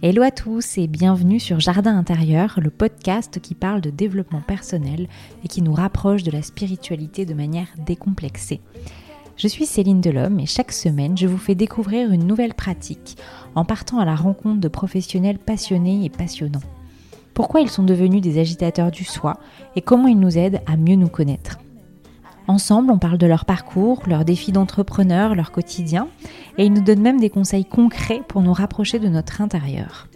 Hello à tous et bienvenue sur Jardin intérieur, le podcast qui parle de développement personnel et qui nous rapproche de la spiritualité de manière décomplexée. Je suis Céline Delhomme et chaque semaine je vous fais découvrir une nouvelle pratique en partant à la rencontre de professionnels passionnés et passionnants. Pourquoi ils sont devenus des agitateurs du soi et comment ils nous aident à mieux nous connaître? Ensemble, on parle de leur parcours, leurs défis d'entrepreneur, leur quotidien, et ils nous donnent même des conseils concrets pour nous rapprocher de notre intérieur.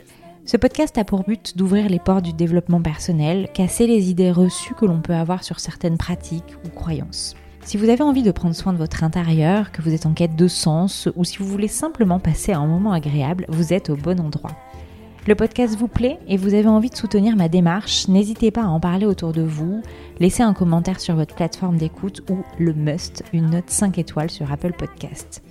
Ce podcast a pour but d'ouvrir les portes du développement personnel, casser les idées reçues que l'on peut avoir sur certaines pratiques ou croyances. Si vous avez envie de prendre soin de votre intérieur, que vous êtes en quête de sens, ou si vous voulez simplement passer un moment agréable, vous êtes au bon endroit. Le podcast vous plaît et vous avez envie de soutenir ma démarche, n'hésitez pas à en parler autour de vous, laissez un commentaire sur votre plateforme d'écoute ou le must, une note 5 étoiles sur Apple Podcast.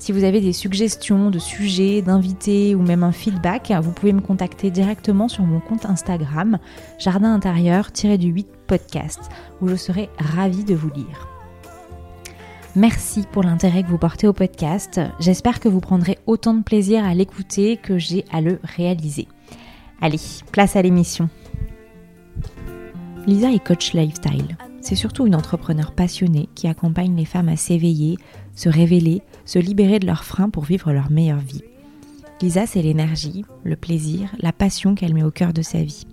Si vous avez des suggestions de sujets, d'invités ou même un feedback, vous pouvez me contacter directement sur mon compte Instagram jardin intérieur-du-8 podcast où je serai ravie de vous lire. Merci pour l'intérêt que vous portez au podcast. J'espère que vous prendrez autant de plaisir à l'écouter que j'ai à le réaliser. Allez, place à l'émission. Lisa est coach lifestyle. C'est surtout une entrepreneur passionnée qui accompagne les femmes à s'éveiller, se révéler, se libérer de leurs freins pour vivre leur meilleure vie. Lisa, c'est l'énergie, le plaisir, la passion qu'elle met au cœur de sa vie.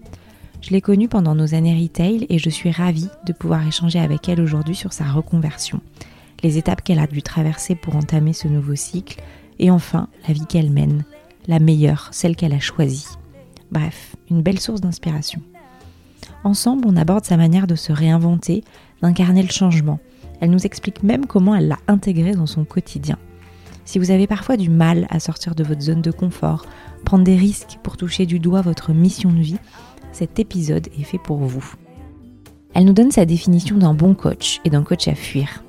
Je l'ai connue pendant nos années retail et je suis ravie de pouvoir échanger avec elle aujourd'hui sur sa reconversion les étapes qu'elle a dû traverser pour entamer ce nouveau cycle, et enfin la vie qu'elle mène, la meilleure, celle qu'elle a choisie. Bref, une belle source d'inspiration. Ensemble, on aborde sa manière de se réinventer, d'incarner le changement. Elle nous explique même comment elle l'a intégré dans son quotidien. Si vous avez parfois du mal à sortir de votre zone de confort, prendre des risques pour toucher du doigt votre mission de vie, cet épisode est fait pour vous. Elle nous donne sa définition d'un bon coach et d'un coach à fuir.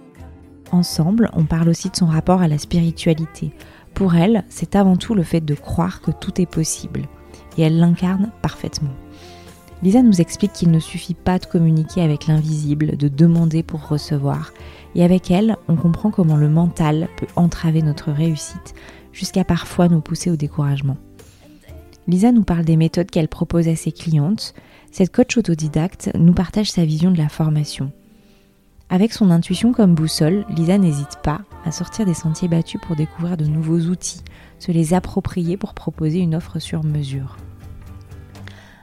Ensemble, on parle aussi de son rapport à la spiritualité. Pour elle, c'est avant tout le fait de croire que tout est possible. Et elle l'incarne parfaitement. Lisa nous explique qu'il ne suffit pas de communiquer avec l'invisible, de demander pour recevoir. Et avec elle, on comprend comment le mental peut entraver notre réussite, jusqu'à parfois nous pousser au découragement. Lisa nous parle des méthodes qu'elle propose à ses clientes. Cette coach autodidacte nous partage sa vision de la formation. Avec son intuition comme boussole, Lisa n'hésite pas à sortir des sentiers battus pour découvrir de nouveaux outils, se les approprier pour proposer une offre sur mesure.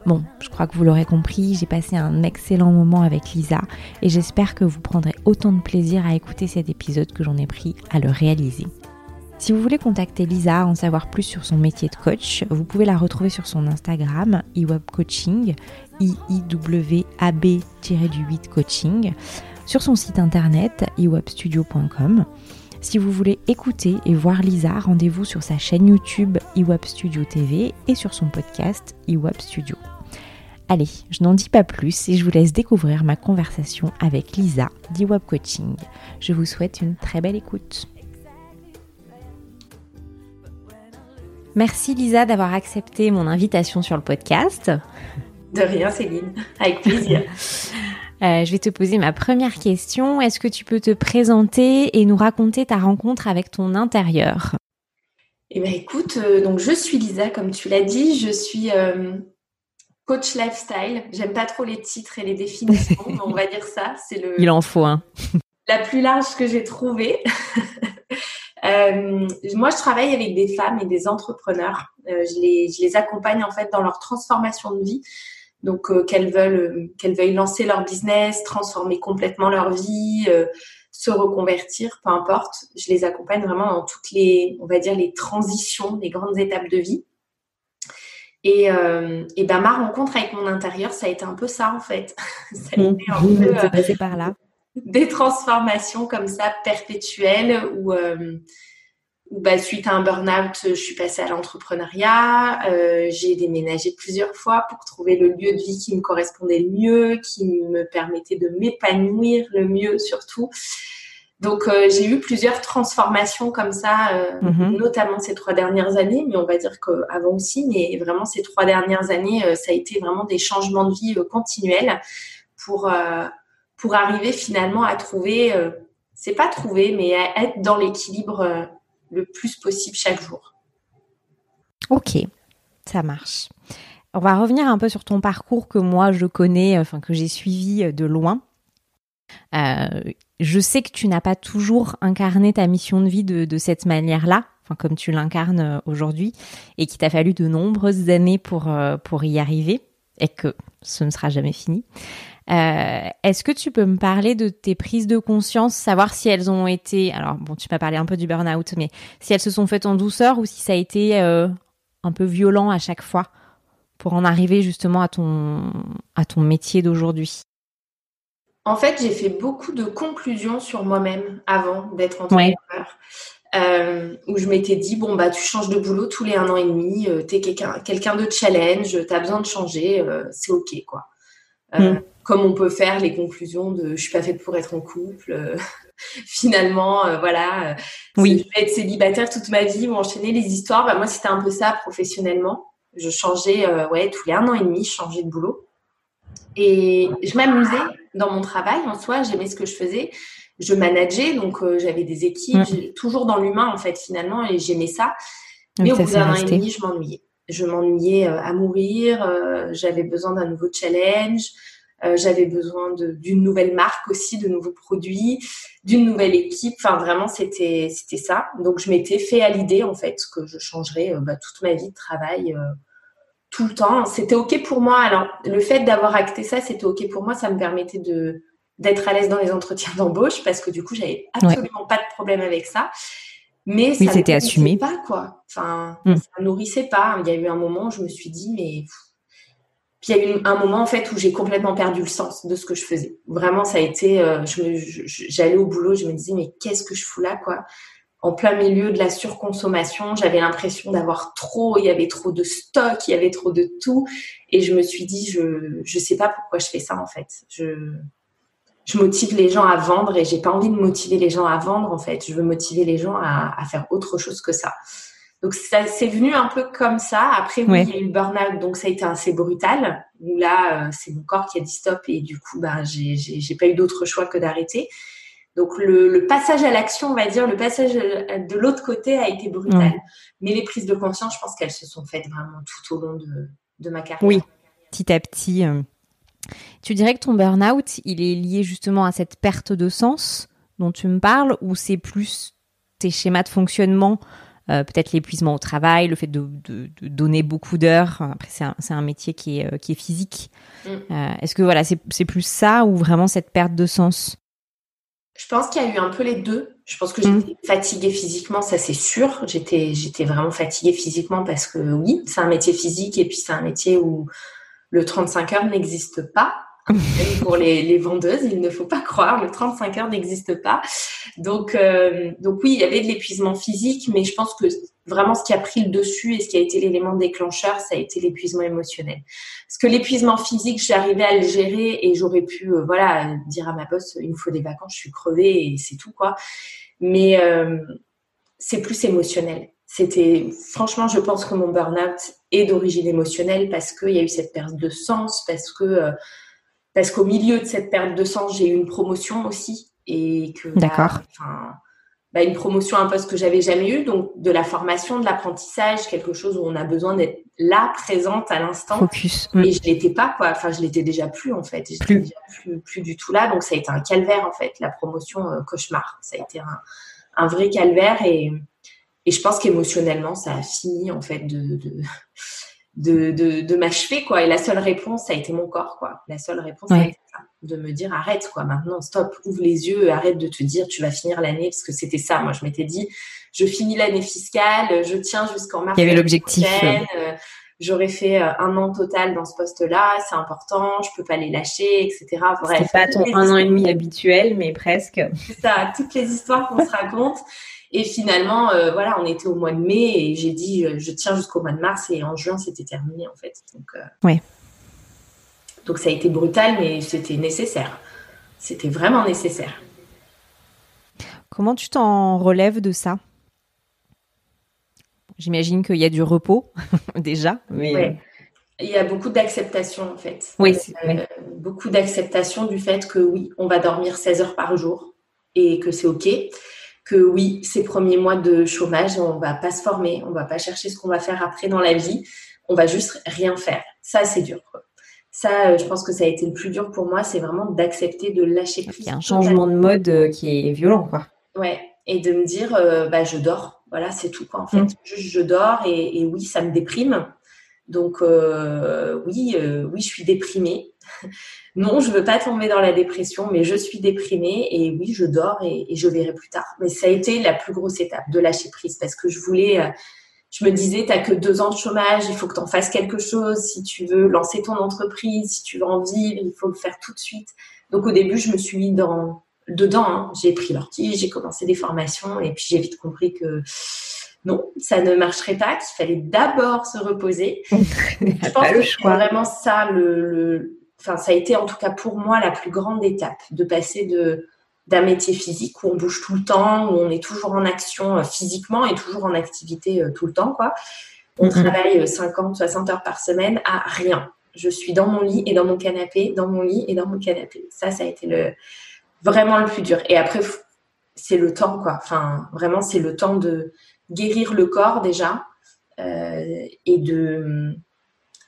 Bon, je crois que vous l'aurez compris, j'ai passé un excellent moment avec Lisa et j'espère que vous prendrez autant de plaisir à écouter cet épisode que j'en ai pris à le réaliser. Si vous voulez contacter Lisa, en savoir plus sur son métier de coach, vous pouvez la retrouver sur son Instagram, iwebcoaching, i i w a b 8 coaching sur son site internet iwebstudio.com. Si vous voulez écouter et voir Lisa, rendez-vous sur sa chaîne YouTube iWeb Studio TV et sur son podcast iWeb Studio. Allez, je n'en dis pas plus et je vous laisse découvrir ma conversation avec Lisa d'Iweb Coaching. Je vous souhaite une très belle écoute. Merci Lisa d'avoir accepté mon invitation sur le podcast. De rien Céline, avec plaisir. Euh, je vais te poser ma première question. Est-ce que tu peux te présenter et nous raconter ta rencontre avec ton intérieur? Eh bien, écoute, euh, donc je suis Lisa, comme tu l'as dit. Je suis euh, coach lifestyle. J'aime pas trop les titres et les définitions, mais on va dire ça. C'est le. Il en faut un. la plus large que j'ai trouvée. moi, je travaille avec des femmes et des entrepreneurs. je, les, je les accompagne en fait dans leur transformation de vie donc euh, qu'elles veulent euh, qu'elles veuillent lancer leur business, transformer complètement leur vie, euh, se reconvertir, peu importe. Je les accompagne vraiment dans toutes les, on va dire, les transitions, les grandes étapes de vie. Et, et ben ma rencontre avec mon intérieur, ça a été un peu ça en fait. ça a été un peu par là. des transformations comme ça perpétuelles où bah, suite à un burn-out, je suis passée à l'entrepreneuriat. Euh, j'ai déménagé plusieurs fois pour trouver le lieu de vie qui me correspondait le mieux, qui me permettait de m'épanouir le mieux surtout. Donc euh, j'ai eu plusieurs transformations comme ça, euh, mhm. notamment ces trois dernières années, mais on va dire qu'avant aussi, mais vraiment ces trois dernières années, ça a été vraiment des changements de vie continuels pour pour arriver finalement à trouver, c'est pas trouver, mais à être dans l'équilibre le plus possible chaque jour. Ok. Ça marche. On va revenir un peu sur ton parcours que moi je connais, enfin que j'ai suivi de loin. Euh, je sais que tu n'as pas toujours incarné ta mission de vie de, cette manière-là, enfin comme tu l'incarnes euh, aujourd'hui, et qu'il t'a fallu de nombreuses années pour, euh, pour y arriver, et que ce ne sera jamais fini. Est-ce que tu peux me parler de tes prises de conscience, savoir si elles ont été, alors bon, tu m'as parlé un peu du burn-out, mais si elles se sont faites en douceur ou si ça a été un peu violent à chaque fois pour en arriver justement à ton, à ton métier d'aujourd'hui? En fait, j'ai fait beaucoup de conclusions sur moi-même avant d'être entrepreneur. Euh, où je m'étais dit, bon, bah, tu changes de boulot tous les un an et demi, euh, tu es quelqu'un quelqu'un de challenge, tu as besoin de changer, euh, c'est OK, quoi. Mm. Comme on peut faire les conclusions de je suis pas faite pour être en couple, finalement, voilà, oui. je vais être célibataire toute ma vie ou enchaîner les histoires. Bah, moi, c'était un peu ça professionnellement. Je changeais, ouais, tous les un an et demi, je changeais de boulot. Et je m'amusais dans mon travail en soi, j'aimais ce que je faisais. Je manageais, donc euh, j'avais des équipes, toujours dans l'humain en fait finalement, et j'aimais ça. Mais au bout d'un an et demi, je m'ennuyais. Je m'ennuyais euh, à mourir, euh, j'avais besoin d'un nouveau challenge, j'avais besoin d'une nouvelle marque aussi, de nouveaux produits, d'une nouvelle équipe. Enfin vraiment, c'était c'était ça. Donc je m'étais fait à l'idée en fait que je changerais bah, toute ma vie de travail tout le temps. C'était OK pour moi. Alors, le fait d'avoir acté ça, c'était OK pour moi. Ça me permettait de d'être à l'aise dans les entretiens d'embauche parce que du coup, j'avais absolument pas de problème avec ça. Mais ça c'était assumé. pas, quoi. Enfin, mm. ça nourrissait pas. Il y a eu un moment où je me suis dit, mais. Puis il y a eu un moment, en fait, où j'ai complètement perdu le sens de ce que je faisais. Vraiment, ça a été. Euh, j'allais au boulot, je me disais, mais qu'est-ce que je fous là, quoi? En plein milieu de la surconsommation. J'avais l'impression d'avoir trop, il y avait trop de stock, il y avait trop de tout. Et je me suis dit, je ne sais pas pourquoi je fais ça en fait. Je, je motive les gens à vendre et j'ai pas envie de motiver les gens à vendre en fait. Je veux motiver les gens à, faire autre chose que ça. Donc ça c'est venu un peu comme ça. Après oui, il y a eu le burn-out, donc ça a été assez brutal. Où là, euh, c'est mon corps qui a dit stop et du coup, bah, j'ai pas eu d'autre choix que d'arrêter. Donc le, passage à l'action, on va dire, le passage de l'autre côté a été brutal. Mais les prises de conscience, je pense qu'elles se sont faites vraiment tout au long de, ma carrière. Oui, petit à petit. Euh. Tu dirais que ton burn-out, il est lié justement à cette perte de sens dont tu me parles, ou c'est plus tes schémas de fonctionnement, euh, peut-être l'épuisement au travail, le fait de, donner beaucoup d'heures? Après, c'est un, métier qui est, euh, qui est physique. Mm. Est-ce que voilà, c'est plus ça ou vraiment cette perte de sens? Je pense qu'il y a eu un peu les deux. Je pense que mm. j'étais fatiguée physiquement, ça c'est sûr. J'étais vraiment fatiguée physiquement parce que oui, c'est un métier physique et puis c'est un métier où le 35 heures n'existe pas. pour les, les, vendeuses, il ne faut pas croire, le 35 heures n'existe pas. Donc, euh, donc oui, il y avait de l'épuisement physique, mais je pense que vraiment ce qui a pris le dessus et ce qui a été l'élément déclencheur, ça a été l'épuisement émotionnel. Parce que l'épuisement physique, j'arrivais à le gérer et j'aurais pu, euh, voilà, dire à ma boss, il me faut des vacances, je suis crevée et c'est tout quoi. Mais euh, c'est plus émotionnel. C'était, franchement, je pense que mon burn-out est d'origine émotionnelle parce qu'il y a eu cette perte de sens, parce que euh, parce qu'au milieu de cette perte de sens, j'ai eu une promotion aussi et que. Bah, D'accord. Bah, une promotion, un poste que j'avais jamais eu, donc de la formation, de l'apprentissage, quelque chose où on a besoin d'être là, présente à l'instant. Focus. Et je l'étais pas, quoi. Enfin, je l'étais déjà plus, en fait. Plus. Déjà plus. plus. du tout là. Donc, ça a été un calvaire, en fait, la promotion euh, cauchemar. Ça a été un, un vrai calvaire et, et je pense qu'émotionnellement, ça a fini, en fait, de, de de, de, de m'achever quoi. Et la seule réponse ça a été mon corps quoi. La seule réponse ça a été ça, de me dire arrête quoi. Maintenant stop ouvre les yeux arrête de te dire tu vas finir l'année parce que c'était ça. Moi je m'étais dit je finis l'année fiscale je tiens jusqu'en mars il y avait l'objectif. euh, j'aurais fait euh, un an total dans ce poste là c'est important je peux pas les lâcher etc bref c'est pas ton un an et demi habituel mais presque. C'est ça toutes les histoires qu'on se raconte et finalement, euh, voilà, on était au mois de mai et j'ai dit, euh, je tiens jusqu'au mois de mars et en juin, c'était terminé en fait. Donc, euh, donc ça a été brutal, mais c'était nécessaire. C'était vraiment nécessaire. Comment tu t'en relèves de ça? J'imagine qu'il y a du repos déjà. Mais... Il y a beaucoup d'acceptation en fait. Oui, Beaucoup d'acceptation du fait que oui, on va dormir 16 heures par jour et que c'est OK que oui, ces premiers mois de chômage, on va pas se former, on va pas chercher ce qu'on va faire après dans la vie. on va juste rien faire. Ça, c'est dur. Ça, euh, je pense que ça a été le plus dur pour moi, c'est vraiment d'accepter de lâcher prise. Il y a un changement de mode euh, qui est violent, quoi. Ouais, et de me dire, euh, bah, je dors. Voilà, c'est tout, quoi. En fait, mm. juste je dors et, oui, ça me déprime. Donc, oui, oui, je suis déprimée. non, je veux pas tomber dans la dépression, mais je suis déprimée et oui, je dors et, et, je verrai plus tard. Mais ça a été la plus grosse étape de lâcher prise parce que je voulais je me disais, tu n'as que deux ans de chômage, il faut que tu en fasses quelque chose. Si tu veux lancer ton entreprise, si tu veux en vivre, il faut le faire tout de suite. Donc au début, je me suis mis dans, dedans. Hein. J'ai pris l'ortie, j'ai commencé des formations et puis j'ai vite compris que non, ça ne marcherait pas, qu'il fallait d'abord se reposer. je pense que c'est vraiment ça le, enfin ça a été en tout cas pour moi la plus grande étape de passer de d'un métier physique où on bouge tout le temps, où on est toujours en action euh, physiquement et toujours en activité euh, tout le temps, quoi. On travaille 50, euh, 60 heures par semaine à rien. Je suis dans mon lit et dans mon canapé, dans mon lit et dans mon canapé. Ça, ça a été le, vraiment le plus dur. Et après, c'est le temps, quoi. Enfin, vraiment, c'est le temps de guérir le corps déjà euh, et de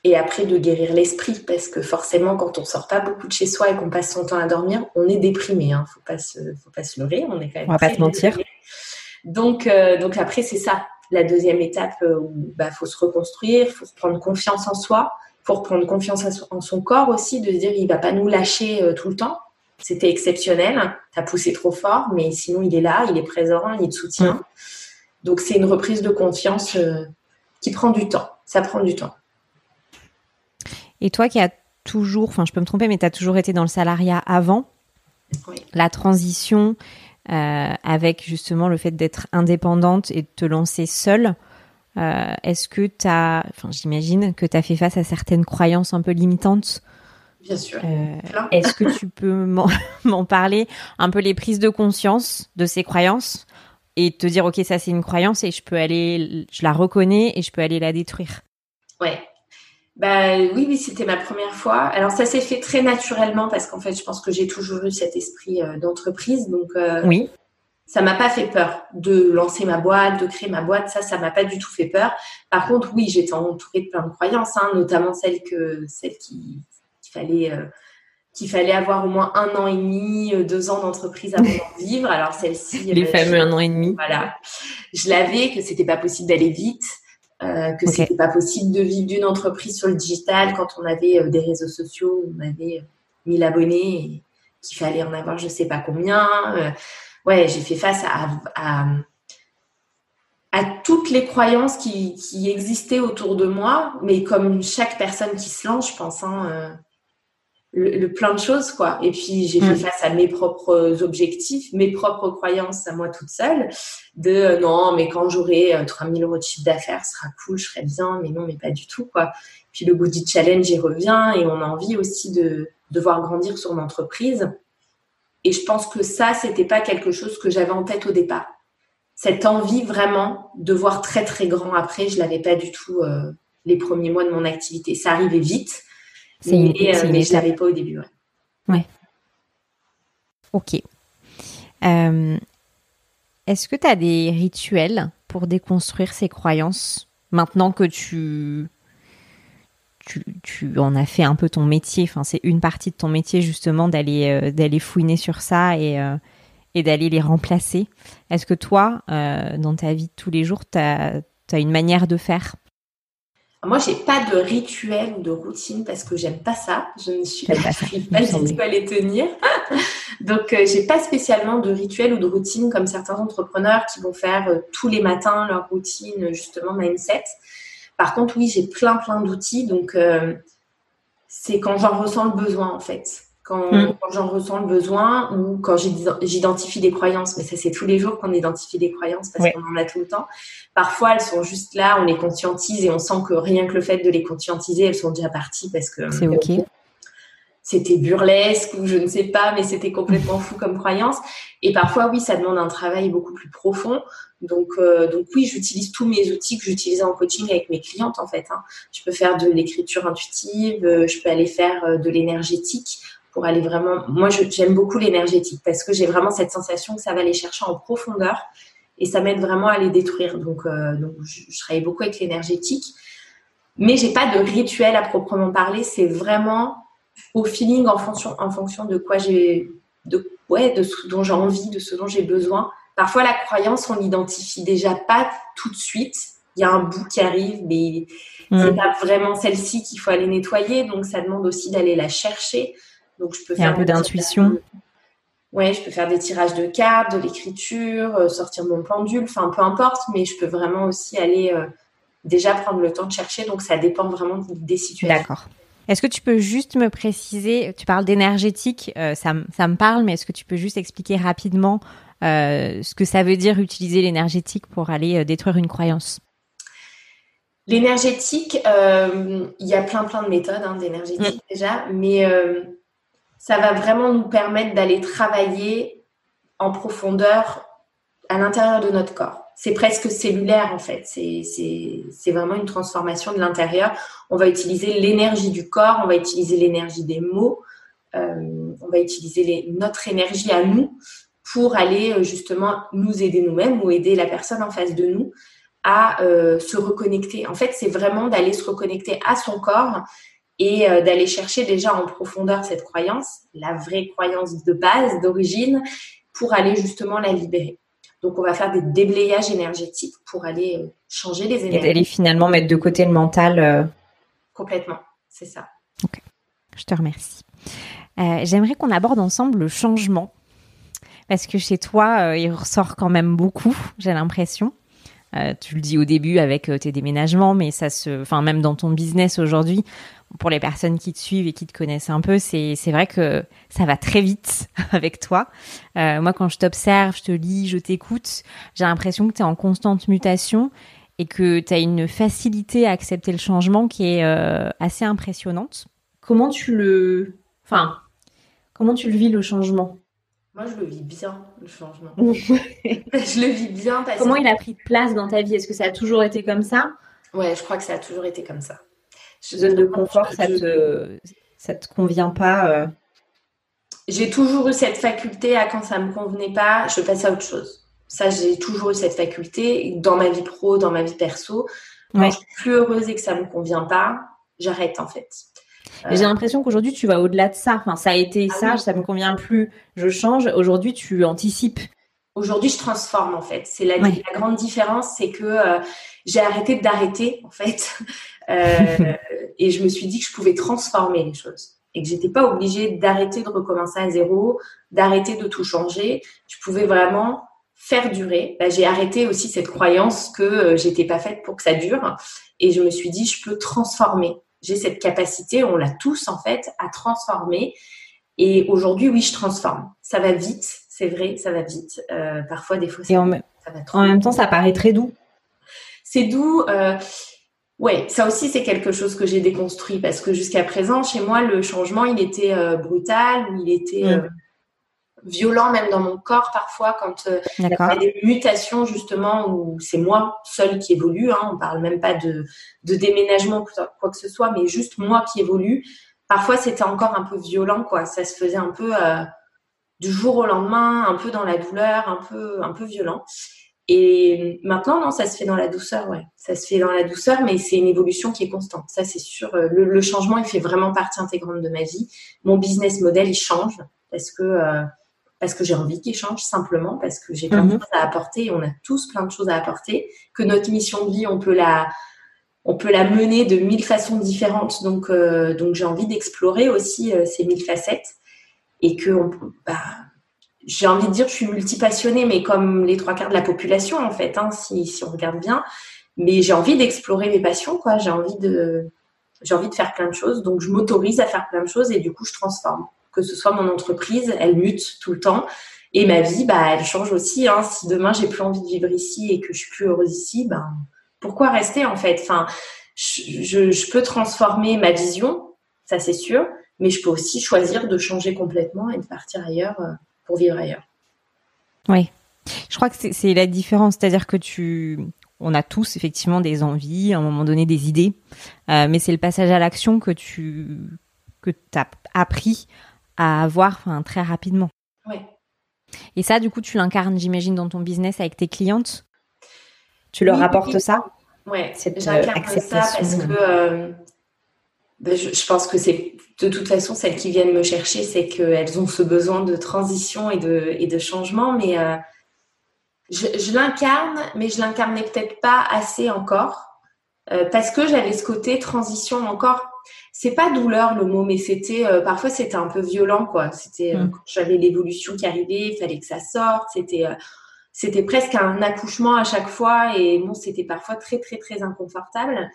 et après de guérir l'esprit parce que forcément quand on sort pas beaucoup de chez soi et qu'on passe son temps à dormir, on est déprimé. Hein. Faut pas se, faut pas se leurrer, on est quand même. On va pas se mentir. Donc euh, donc après c'est ça la deuxième étape euh, où bah faut se reconstruire, faut prendre confiance en soi, faut reprendre confiance en son corps aussi, de se dire il va pas nous lâcher euh, tout le temps. C'était exceptionnel, tu as poussé trop fort, mais sinon il est là, il est présent, il te soutient. Mm. Donc c'est une reprise de confiance qui prend du temps. Ça prend du temps. Et toi qui as toujours, enfin je peux me tromper, mais tu as toujours été dans le salariat avant, la transition euh, avec justement le fait d'être indépendante et de te lancer seule, euh, est-ce que tu as, enfin j'imagine que tu as fait face à certaines croyances un peu limitantes Bien sûr. Euh, est-ce que tu peux m'en parler un peu les prises de conscience de ces croyances et te dire ok ça c'est une croyance et je peux aller, je la reconnais et je peux aller la détruire? Ouais, bah oui, oui, c'était ma première fois. Alors ça s'est fait très naturellement parce qu'en fait, je pense que j'ai toujours eu cet esprit euh, d'entreprise, donc euh, oui. ça m'a pas fait peur de lancer ma boîte, de créer ma boîte. Ça, ça m'a pas du tout fait peur. Par contre, oui, j'étais entourée de plein de croyances, hein, notamment celle que celle qui qu'il fallait euh, qu'il fallait avoir au moins un an et demi, deux ans d'entreprise avant d'en vivre. Alors celle-ci, les fameux un an et demi. Voilà, je l'avais que c'était pas possible d'aller vite euh, que c'était pas possible de vivre d'une entreprise sur le digital quand on avait euh, des réseaux sociaux, on avait 1000 euh, abonnés et qu'il fallait en avoir je sais pas combien. Ouais, j'ai fait face à, à, à, toutes les croyances qui, qui, existaient autour de moi, mais comme chaque personne qui se lance, je pense, hein, le, plein de choses, quoi. Et puis, j'ai fait mm. face à mes propres objectifs, mes propres croyances à moi toute seule, de euh, non, mais quand j'aurai 3000 euh, euros de chiffre d'affaires, ce sera cool, je serai bien, mais non, mais pas du tout, quoi. Puis le goût du challenge, il revient et on a envie aussi de, de voir grandir son entreprise. Et je pense que ça, c'était pas quelque chose que j'avais en tête au départ. Cette envie vraiment de voir très très grand après, je l'avais pas du tout euh, les premiers mois de mon activité. Ça arrivait vite c'est une, euh, pas au début. Ouais. Ok. Euh, est-ce que tu as des rituels pour déconstruire ces croyances maintenant que tu, tu, en as fait un peu ton métier Enfin, c'est une partie de ton métier justement d'aller euh, d'aller fouiner sur ça et, et d'aller les remplacer. Est-ce que toi, dans ta vie de tous les jours, tu as, as une manière de faire moi, j'ai pas de rituel ou de routine parce que j'aime pas ça. Je ne suis pas, pas du tout à les tenir. Donc, euh, j'ai pas spécialement de rituel ou de routine comme certains entrepreneurs qui vont faire euh, tous les matins leur routine, justement, mindset. Par contre, oui, j'ai plein, plein d'outils. Donc, euh, c'est quand j'en ressens le besoin, en fait. Mm. quand, j'en ressens le besoin ou quand j'identifie des croyances. Mais ça, c'est tous les jours qu'on identifie des croyances parce qu'on en a tout le temps. Parfois, elles sont juste là, on les conscientise et on sent que rien que le fait de les conscientiser, elles sont déjà parties parce que c'est ok. C'était burlesque ou je ne sais pas, mais c'était complètement fou comme croyance. Et parfois, oui, ça demande un travail beaucoup plus profond. Donc, euh, donc oui, j'utilise tous mes outils que j'utilisais en coaching avec mes clientes en fait. Hein. Je peux faire de l'écriture intuitive, euh, je peux aller faire euh, de l'énergétique pour aller vraiment. Moi, j'aime beaucoup l'énergétique parce que j'ai vraiment cette sensation que ça va les chercher en profondeur et ça m'aide vraiment à les détruire. Donc, euh, donc je, travaille beaucoup avec l'énergétique. Mais j'ai pas de rituel à proprement parler. C'est vraiment au feeling en fonction, en fonction de quoi j'ai, de, ouais, de ce dont j'ai envie, de ce dont j'ai besoin. Parfois, la croyance, on l'identifie déjà pas tout de suite. Il y a un bout qui arrive, mais mm. c'est pas vraiment celle-ci qu'il faut aller nettoyer. Donc, ça demande aussi d'aller la chercher. Donc, je peux faire un peu d'intuition. Ouais, je peux faire des tirages de cartes, de l'écriture, euh, sortir mon pendule, enfin peu importe, mais je peux vraiment aussi aller euh, déjà prendre le temps de chercher. Donc ça dépend vraiment des situations. D'accord. Est-ce que tu peux juste me préciser, tu parles d'énergétique, euh, ça, ça, me parle, mais est-ce que tu peux juste expliquer rapidement ce que ça veut dire utiliser l'énergétique pour aller détruire une croyance? L'énergétique, il y a plein plein de méthodes hein, d'énergétique mm. déjà, mais ça va vraiment nous permettre d'aller travailler en profondeur à l'intérieur de notre corps. C'est presque cellulaire en fait. C'est vraiment une transformation de l'intérieur. On va utiliser l'énergie du corps, on va utiliser l'énergie des mots, euh, on va utiliser notre énergie à nous pour aller euh, justement nous aider nous-mêmes ou aider la personne en face de nous à euh, se reconnecter. En fait, c'est vraiment d'aller se reconnecter à son corps et euh, d'aller chercher déjà en profondeur cette croyance, la vraie croyance de base, d'origine, pour aller justement la libérer. Donc, on va faire des déblayages énergétiques pour aller euh, changer les énergies. Et d'aller finalement mettre de côté le mental. Euh. Complètement, c'est ça. Ok, je te remercie. J'aimerais qu'on aborde ensemble le changement. Parce que chez toi, il ressort quand même beaucoup, j'ai l'impression. Tu le dis au début avec tes déménagements, mais ça se, enfin même dans ton business aujourd'hui, pour les personnes qui te suivent et qui te connaissent un peu, c'est vrai que ça va très vite avec toi. Euh, moi, quand je t'observe, je te lis, je t'écoute, j'ai l'impression que tu es en constante mutation et que tu as une facilité à accepter le changement qui est euh, assez impressionnante. Comment tu le... Enfin, comment tu le vis le changement? Moi, je le vis bien, le changement. je le vis bien parce Comment il a pris de place dans ta vie? Est-ce que ça a toujours été comme ça? Ouais, je crois que ça a toujours été comme ça zone de confort, ça te, ça te convient pas euh? J'ai toujours eu cette faculté à quand ça me convenait pas, je passe à autre chose. Ça, j'ai toujours eu cette faculté dans ma vie pro, dans ma vie perso. Quand je suis plus heureuse et que ça me convient pas, j'arrête en fait. J'ai l'impression qu'aujourd'hui tu vas au-delà de ça. Enfin, ça a été ah ça, ça me convient plus, je change. Aujourd'hui, tu anticipes. Aujourd'hui, je transforme en fait. C'est la, la, grande différence, c'est que euh, j'ai arrêté d'arrêter en fait. Euh, et je me suis dit que je pouvais transformer les choses et que j'étais pas obligée d'arrêter de recommencer à zéro, d'arrêter de tout changer. Je pouvais vraiment faire durer. Bah, j'ai arrêté aussi cette croyance que euh, j'étais pas faite pour que ça dure et je me suis dit je peux transformer. J'ai cette capacité, on l'a tous en fait, à transformer. Et aujourd'hui, oui, je transforme. Ça va vite, c'est vrai, ça va vite. Euh, parfois, des fois, ça, en, ça va trop en même temps, ça paraît très doux. C'est doux. Euh, Ouais, ça aussi c'est quelque chose que j'ai déconstruit parce que jusqu'à présent chez moi le changement il était euh, brutal ou il était mm. Euh, violent même dans mon corps parfois quand euh, il y a des mutations justement où c'est moi seule qui évolue. Hein, on parle même pas de, de déménagement quoi que ce soit, mais juste moi qui évolue. Parfois c'était encore un peu violent quoi, ça se faisait un peu du jour au lendemain, un peu dans la douleur, un peu un peu violent. Et maintenant, non, ça se fait dans la douceur, ouais. Ça se fait dans la douceur, mais c'est une évolution qui est constante. Ça, c'est sûr. Euh, le, changement, il fait vraiment partie intégrante de ma vie. Mon business model, il change parce que euh, parce que j'ai envie qu'il change simplement, parce que j'ai plein de mhm. choses à apporter. Et on a tous plein de choses à apporter. Que notre mission de vie, on peut la on peut la mener de mille façons différentes. Donc euh, donc j'ai envie d'explorer aussi ces mille facettes et que on, bah, j'ai envie de dire, je suis multipassionnée, mais comme les trois quarts de la population, en fait, hein, si, si, on regarde bien. Mais j'ai envie d'explorer mes passions, quoi. J'ai envie de, j'ai envie de faire plein de choses. Donc, je m'autorise à faire plein de choses et du coup, je transforme. Que ce soit mon entreprise, elle mute tout le temps. Et ma vie, bah, elle change aussi. Hein. Si demain, j'ai plus envie de vivre ici et que je suis plus heureuse ici, ben, pourquoi rester, en fait? Enfin, je, peux transformer ma vision, ça c'est sûr, mais je peux aussi choisir de changer complètement et de partir ailleurs euh, pour vivre ailleurs. Oui, je crois que c'est la différence, c'est-à-dire que tu, on a tous effectivement des envies, à un moment donné des idées, euh, mais c'est le passage à l'action que tu que as appris à avoir enfin, très rapidement. Et ça, du coup, tu l'incarnes, j'imagine, dans ton business avec tes clientes? Tu leur apportes ça? Ouais, j'incarne ça parce que ben, je, pense que c'est de toute façon celles qui viennent me chercher, c'est qu'elles ont ce besoin de transition et de, et de changement. Mais euh, je, l'incarne, mais je l'incarnais peut-être pas assez encore euh, parce que j'avais ce côté transition encore. C'est pas douleur le mot, mais c'était euh, parfois c'était un peu violent quoi. C'était mmh. j'avais l'évolution qui arrivait, il fallait que ça sorte. C'était c'était presque un accouchement à chaque fois et bon c'était parfois très très très inconfortable.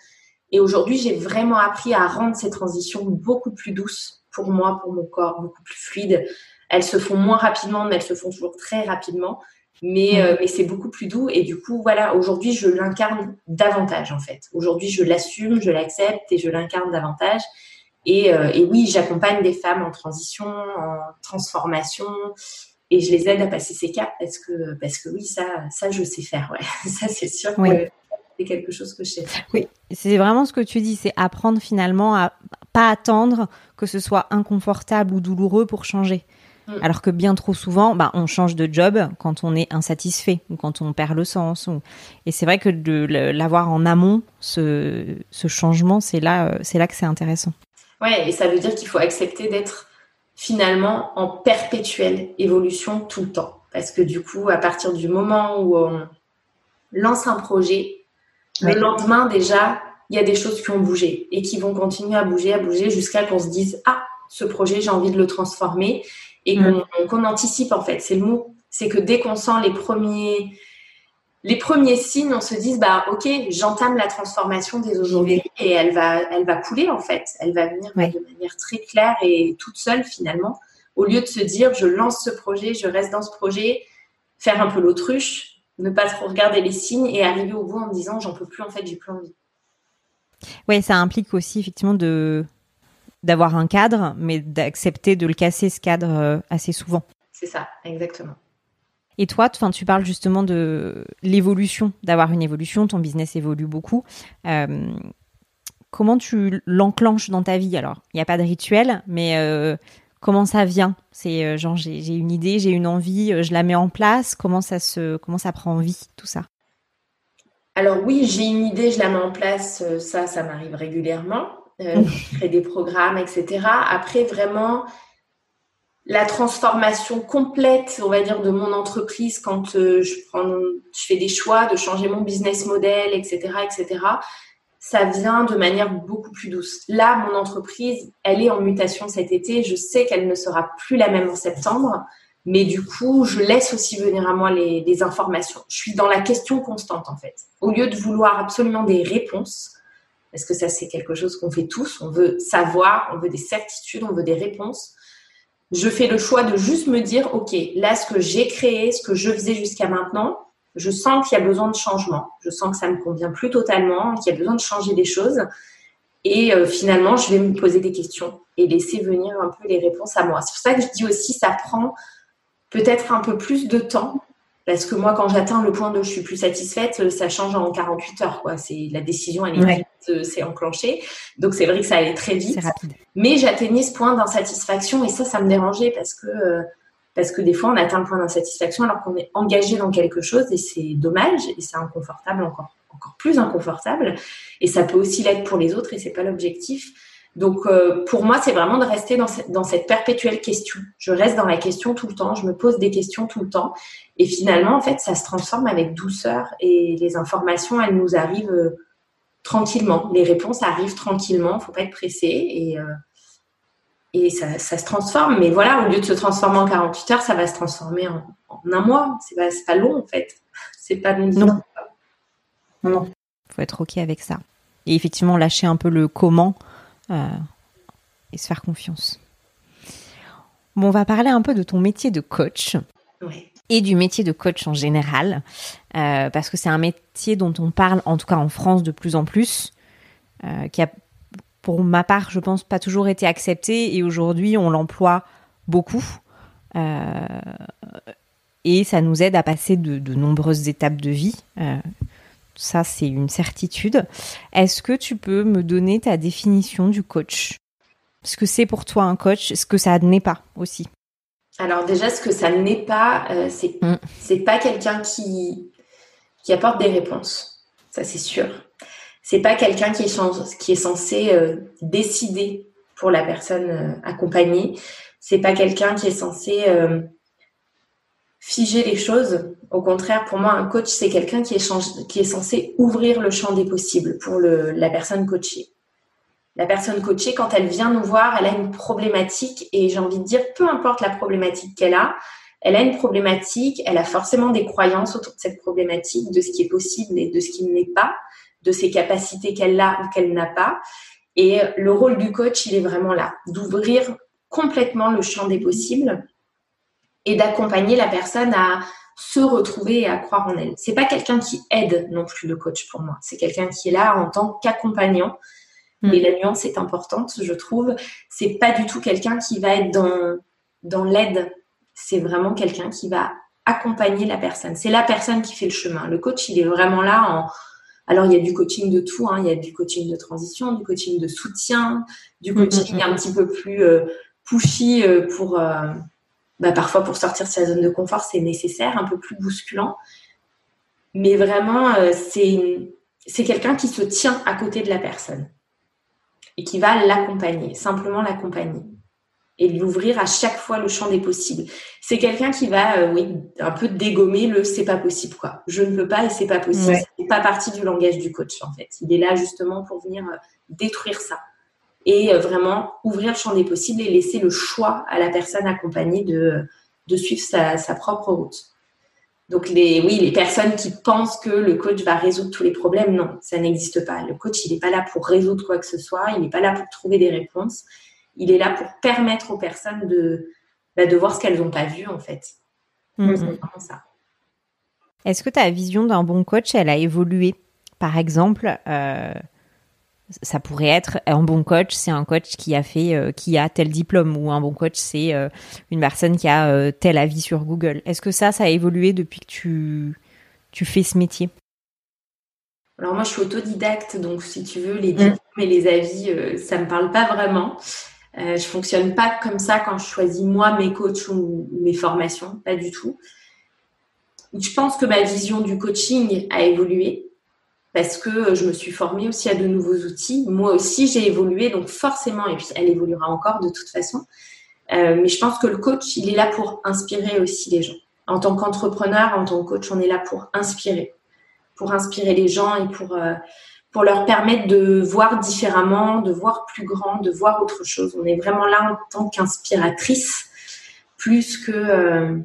Et aujourd'hui, j'ai vraiment appris à rendre ces transitions beaucoup plus douces pour moi, pour mon corps, beaucoup plus fluides. Elles se font moins rapidement, mais elles se font toujours très rapidement. Mais, euh, mais c'est beaucoup plus doux. Et du coup, voilà, aujourd'hui, je l'incarne davantage, en fait. Aujourd'hui, je l'assume, je l'accepte et je l'incarne davantage. Et, euh, et oui, j'accompagne des femmes en transition, en transformation, et je les aide à passer ces caps parce que, parce que oui, ça, ça, je sais faire. Ouais. ça, c'est sûr que quelque chose que je sais. Oui, c'est vraiment ce que tu dis, c'est apprendre finalement à pas attendre que ce soit inconfortable ou douloureux pour changer. Mm. Alors que bien trop souvent, bah, on change de job quand on est insatisfait ou quand on perd le sens. Et c'est vrai que de l'avoir en amont, ce, ce changement, c'est là, euh, c'est là que c'est intéressant. Ouais, et ça veut dire qu'il faut accepter d'être finalement en perpétuelle évolution tout le temps. Parce que du coup, à partir du moment où on lance un projet, le lendemain, déjà, il y a des choses qui ont bougé et qui vont continuer à bouger, à bouger jusqu'à qu'on se dise Ah, ce projet, j'ai envie de le transformer et mm. qu'on anticipe en fait. C'est le mot. C'est que dès qu'on sent les premiers, les premiers signes, on se dise Bah, ok, j'entame la transformation dès aujourd'hui et elle va, elle va couler en fait. Elle va venir de manière très claire et toute seule finalement. Au lieu de se dire Je lance ce projet, je reste dans ce projet, faire un peu l'autruche ne pas trop regarder les signes et arriver au bout en me disant j'en peux plus en fait, j'ai plus envie. Oui, ça implique aussi effectivement de d'avoir un cadre, mais d'accepter de le casser ce cadre euh, assez souvent. C'est ça, exactement. Et toi, tu parles justement de l'évolution, d'avoir une évolution, ton business évolue beaucoup. Euh, comment tu l'enclenches dans ta vie Alors, il n'y a pas de rituel, mais euh, comment ça vient? C'est euh, genre j'ai une idée, j'ai une envie, je la mets en place. Comment ça se, comment ça prend vie tout ça? Alors oui, j'ai une idée, je la mets en place. Ça, ça m'arrive régulièrement. Je crée des programmes, etc. Après, vraiment, la transformation complète, on va dire, de mon entreprise quand je prends, je fais des choix de changer mon business model, etc., etc ça vient de manière beaucoup plus douce. Là, mon entreprise, elle est en mutation cet été. Je sais qu'elle ne sera plus la même en septembre, mais du coup, je laisse aussi venir à moi les, informations. Je suis dans la question constante, en fait. Au lieu de vouloir absolument des réponses, parce que ça, c'est quelque chose qu'on fait tous, on veut savoir, on veut des certitudes, on veut des réponses. Je fais le choix de juste me dire, OK, là, ce que j'ai créé, ce que je faisais jusqu'à maintenant, je sens qu'il y a besoin de changement. Je sens que ça me convient plus totalement, qu'il y a besoin de changer des choses. Et euh, finalement, je vais me poser des questions et laisser venir un peu les réponses à moi. C'est pour ça que je dis aussi, ça prend peut-être un peu plus de temps. Parce que moi, quand j'atteins le point de je suis plus satisfaite, euh, ça change en 48 heures. Quoi. C'est, la décision, elle est euh, c'est enclenché. Donc, c'est vrai que ça allait très vite. Mais j'atteignais ce point d'insatisfaction et ça, ça me dérangeait parce que parce que des fois, on atteint le point d'insatisfaction alors qu'on est engagé dans quelque chose et c'est dommage et c'est inconfortable encore, encore plus inconfortable. Et ça peut aussi l'être pour les autres et c'est pas l'objectif. Donc, euh, pour moi, c'est vraiment de rester dans cette, dans cette perpétuelle question. Je reste dans la question tout le temps, je me pose des questions tout le temps. Et finalement, en fait, ça se transforme avec douceur et les informations, elles nous arrivent euh, tranquillement. Les réponses arrivent tranquillement, faut pas être pressé. Et, euh, et ça, ça, se transforme. Mais voilà, au lieu de se transformer en 48 heures, ça va se transformer en, un mois. C'est pas, pas long en fait. C'est pas long. Non. Non. Faut être ok avec ça. Et effectivement, lâcher un peu le comment et se faire confiance. Bon, on va parler un peu de ton métier de coach. Et du métier de coach en général, euh, parce que c'est un métier dont on parle, en tout cas en France, de plus en plus, euh, qui a pour ma part, je pense, pas toujours été accepté et aujourd'hui, on l'emploie beaucoup. Euh, et ça nous aide à passer de, nombreuses étapes de vie. Ça, c'est une certitude. Est-ce que tu peux me donner ta définition du coach? Ce que c'est pour toi un coach, ce que ça n'est pas aussi? Alors déjà, ce que ça n'est pas, euh, c'est mm. c'est pas quelqu'un qui, qui apporte des réponses. ça c'est sûr. C'est pas quelqu'un qui est, qui est censé euh, décider pour la personne euh, accompagnée. C'est pas quelqu'un qui est censé euh, figer les choses. Au contraire, pour moi, un coach, c'est quelqu'un qui est, qui est censé ouvrir le champ des possibles pour le, la personne coachée. La personne coachée, quand elle vient nous voir, elle a une problématique et j'ai envie de dire, peu importe la problématique qu'elle a, elle a une problématique, elle a forcément des croyances autour de cette problématique, de ce qui est possible et de ce qui n'est pas, de ses capacités qu'elle a ou qu'elle n'a pas. Et le rôle du coach, il est vraiment là, d'ouvrir complètement le champ des possibles et d'accompagner la personne à se retrouver et à croire en elle. C'est pas quelqu'un qui aide non plus le coach pour moi. C'est quelqu'un qui est là en tant qu'accompagnant. Mais mm. la nuance est importante, je trouve. C'est pas du tout quelqu'un qui va être dans, dans l'aide c'est vraiment quelqu'un qui va accompagner la personne. C'est la personne qui fait le chemin. Le coach, il est vraiment là en... Alors, il y a du coaching de tout. Hein. Il y a du coaching de transition, du coaching de soutien, du mm, coaching mm, un petit peu plus euh, pushy euh, pour... Euh, bah, parfois, pour sortir de sa zone de confort, c'est nécessaire, un peu plus bousculant. Mais vraiment, c'est, c'est quelqu'un qui se tient à côté de la personne et qui va l'accompagner, simplement l'accompagner et lui ouvrir à chaque fois le champ des possibles. C'est quelqu'un qui va, euh, oui, un peu dégommer le c'est pas possible, quoi. Je ne peux pas et c'est pas possible. C'est pas partie du langage du coach, en fait. Il est là justement pour venir euh, détruire ça et euh, vraiment ouvrir le champ des possibles et laisser le choix à la personne accompagnée de, de suivre sa, sa propre route. Donc les, oui, les personnes qui pensent que le coach va résoudre tous les problèmes, non, ça n'existe pas. Le coach, il n'est pas là pour résoudre quoi que ce soit, il n'est pas là pour trouver des réponses il est là pour permettre aux personnes de, bah, de voir ce qu'elles n'ont pas vu en fait. Mm-hmm. ça. Est-ce que ta vision d'un bon coach, elle a évolué? Par exemple, euh, ça pourrait être un bon coach, c'est un coach qui a fait, euh, qui a tel diplôme, ou un bon coach, c'est euh, une personne qui a tel avis sur Google. Est-ce que ça, ça a évolué depuis que tu, tu fais ce métier? Alors moi, je suis autodidacte, donc si tu veux, les mm. diplômes et les avis, ça me parle pas vraiment. Euh, je fonctionne pas comme ça quand je choisis moi mes coachs ou mes formations, pas du tout. Je pense que ma vision du coaching a évolué parce que je me suis formée aussi à de nouveaux outils. Moi aussi, j'ai évolué, donc forcément, et puis elle évoluera encore de toute façon. Euh, mais je pense que le coach, il est là pour inspirer aussi les gens. En tant qu'entrepreneur, en tant que coach, on est là pour inspirer, pour inspirer les gens et pour euh, pour leur permettre de voir différemment, de voir plus grand, de voir autre chose. On est vraiment là en tant qu'inspiratrice, plus que... Euh,